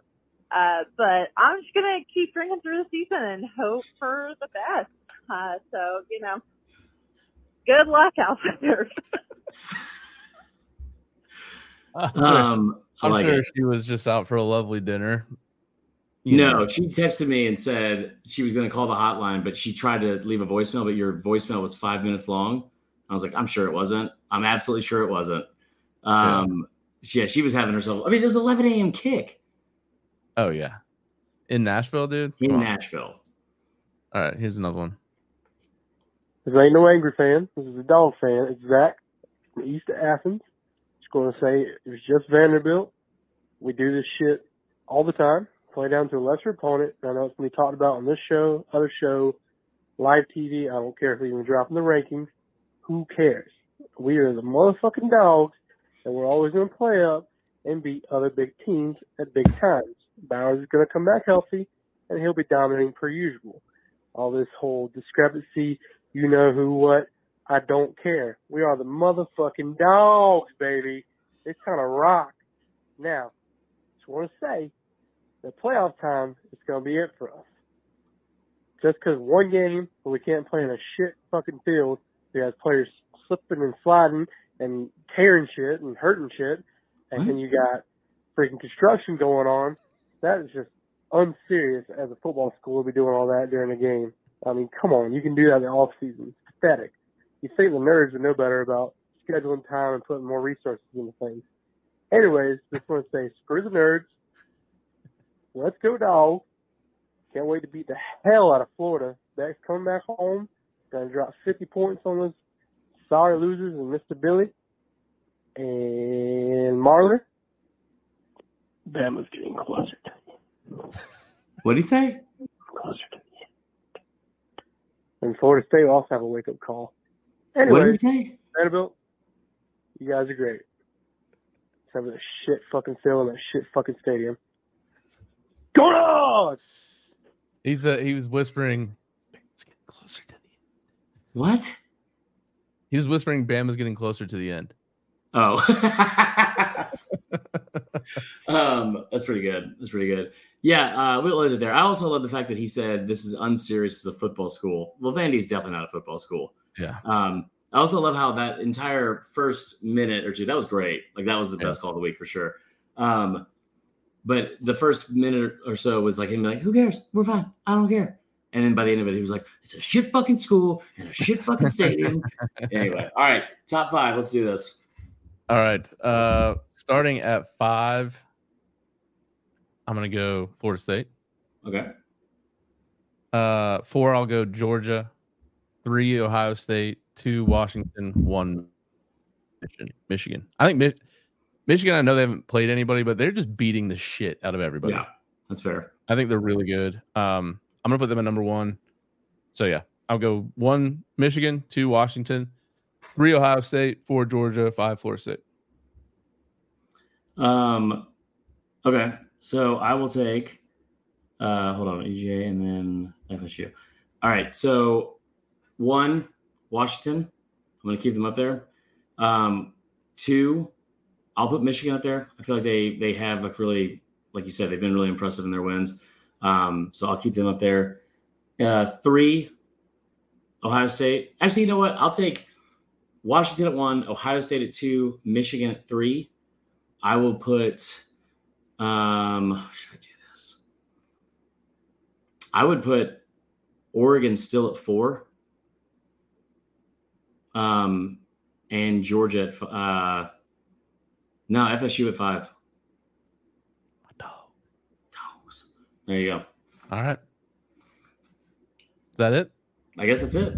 Uh, but I'm just gonna keep drinking through the season and hope for the best. Uh, so you know, good luck out there. [LAUGHS] um, I'm like sure it. she was just out for a lovely dinner. no, know. she texted me and said she was going to call the hotline, but she tried to leave a voicemail, but your voicemail was five minutes long. I was like, I'm sure it wasn't. I'm absolutely sure it wasn't. Um, yeah. yeah, she was having herself. I mean, it was 11 a.m. kick. Oh yeah, in Nashville, dude. In Nashville. All right, here's another one. This ain't no angry fan. This is a dog fan. It's Zach from East of Athens. Going to say it was just Vanderbilt. We do this shit all the time. Play down to a lesser opponent. I know it's going to be talked about on this show, other show, live TV. I don't care if we even drop in the rankings. Who cares? We are the motherfucking dogs, and we're always going to play up and beat other big teams at big times. Bowers is going to come back healthy, and he'll be dominating per usual. All this whole discrepancy, you know who, what, I don't care. We are the motherfucking dogs, baby. It's kind of rock. Now, just want to say, the playoff time is going to be it for us. Just because one game where we can't play in a shit fucking field, we have players slipping and sliding and tearing shit and hurting shit, and what? then you got freaking construction going on that is just unserious as a football school to be doing all that during a game. I mean, come on, you can do that in the off season. It's pathetic. You think the nerds would know better about scheduling time and putting more resources into things. Anyways, just want to say screw the nerds. Let's go dogs. Can't wait to beat the hell out of Florida. Next coming back home. Gonna drop 50 points on those sorry losers and Mr. Billy. And Marler. Bama's getting closer to you. What did he say? closer to you. And Florida State will also have a wake up call. What did he say? Vanderbilt, you guys are great. Just having a shit fucking fill in that shit fucking stadium. Go dogs! He's uh, he was whispering, "Bama's getting closer to the end." What? He was whispering, "Bama's getting closer to the end." Oh. [LAUGHS] [LAUGHS] um, that's pretty good. That's pretty good. Yeah, uh, we'll end it there. I also love the fact that he said this is unserious as a football school. Well, Vandy's definitely not a football school. Yeah. Um, I also love how that entire first minute or two, that was great. Like that was the Yeah. best call of the week for sure. Um, but the first minute or so was like him like, who cares? We're fine. I don't care. And then by the end of it, he was like, it's a shit fucking school and a shit fucking stadium. [LAUGHS] anyway, all right, top five. Let's do this. All right. Uh, starting at five, I'm gonna go Florida State. Okay. Uh, four, I'll go Georgia. Three, Ohio State. Two, Washington. One, Michigan. Michigan. I think Mi- Michigan. I know they haven't played anybody, but they're just beating the shit out of everybody. Yeah, that's fair. I think they're really good. Um, I'm gonna put them at number one. So yeah, I'll go one Michigan, two Washington, three Ohio State, four Georgia, five Florida State. Um, okay, so I will take. Uh, hold on, EGA and then FSU. All right, so one Washington. I'm going to keep them up there. Um, two, I'll put Michigan up there. I feel like they they have like really, like you said, they've been really impressive in their wins. Um, so I'll keep them up there. Uh, three, Ohio State. Actually, you know what? I'll take Washington at one, Ohio State at two, Michigan at three. I will put. Um, should I do this? I would put Oregon still at four. Um, and Georgia at uh, no FSU at five. Dogs. There you go. All right. Is that it? I guess that's it.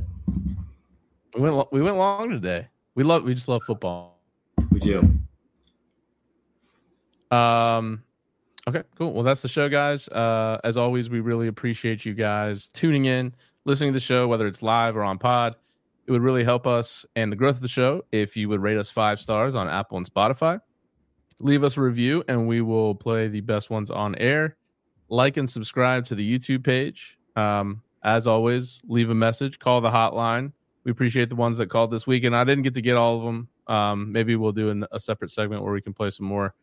We went lo- we went long today. We love we just love football. We do. Um okay, cool. Well, that's the show guys. Uh as always, we really appreciate you guys tuning in, listening to the show whether it's live or on pod. It would really help us and the growth of the show if you would rate us 5 stars on Apple and Spotify. Leave us a review and we will play the best ones on air. Like and subscribe to the YouTube page. Um as always, leave a message, call the hotline. We appreciate the ones that called this week, and I didn't get to get all of them. Um, maybe we'll do an, a separate segment where we can play some more.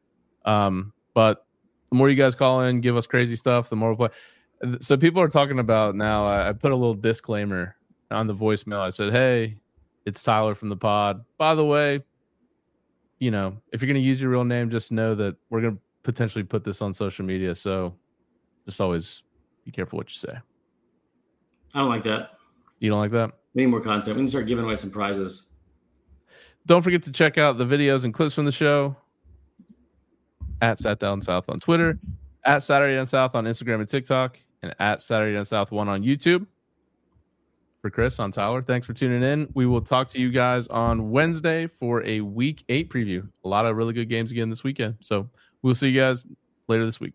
Um, but the more you guys call in, give us crazy stuff, the more we play. So people are talking about now. I, I put a little disclaimer on the voicemail. I said, "Hey, it's Tyler from the pod. By the way, you know, if you're going to use your real name, just know that we're going to potentially put this on social media. So just always be careful what you say. I don't like that. You don't like that? We need more content. We to start giving away some prizes. Don't forget to check out the videos and clips from the show at Sat Down South on Twitter, at Saturday Down South on Instagram and TikTok, and at Saturday Down South one on YouTube. For Chris, on Tyler. Thanks for tuning in. We will talk to you guys on Wednesday for a week eight preview. A lot of really good games again this weekend. So we'll see you guys later this week.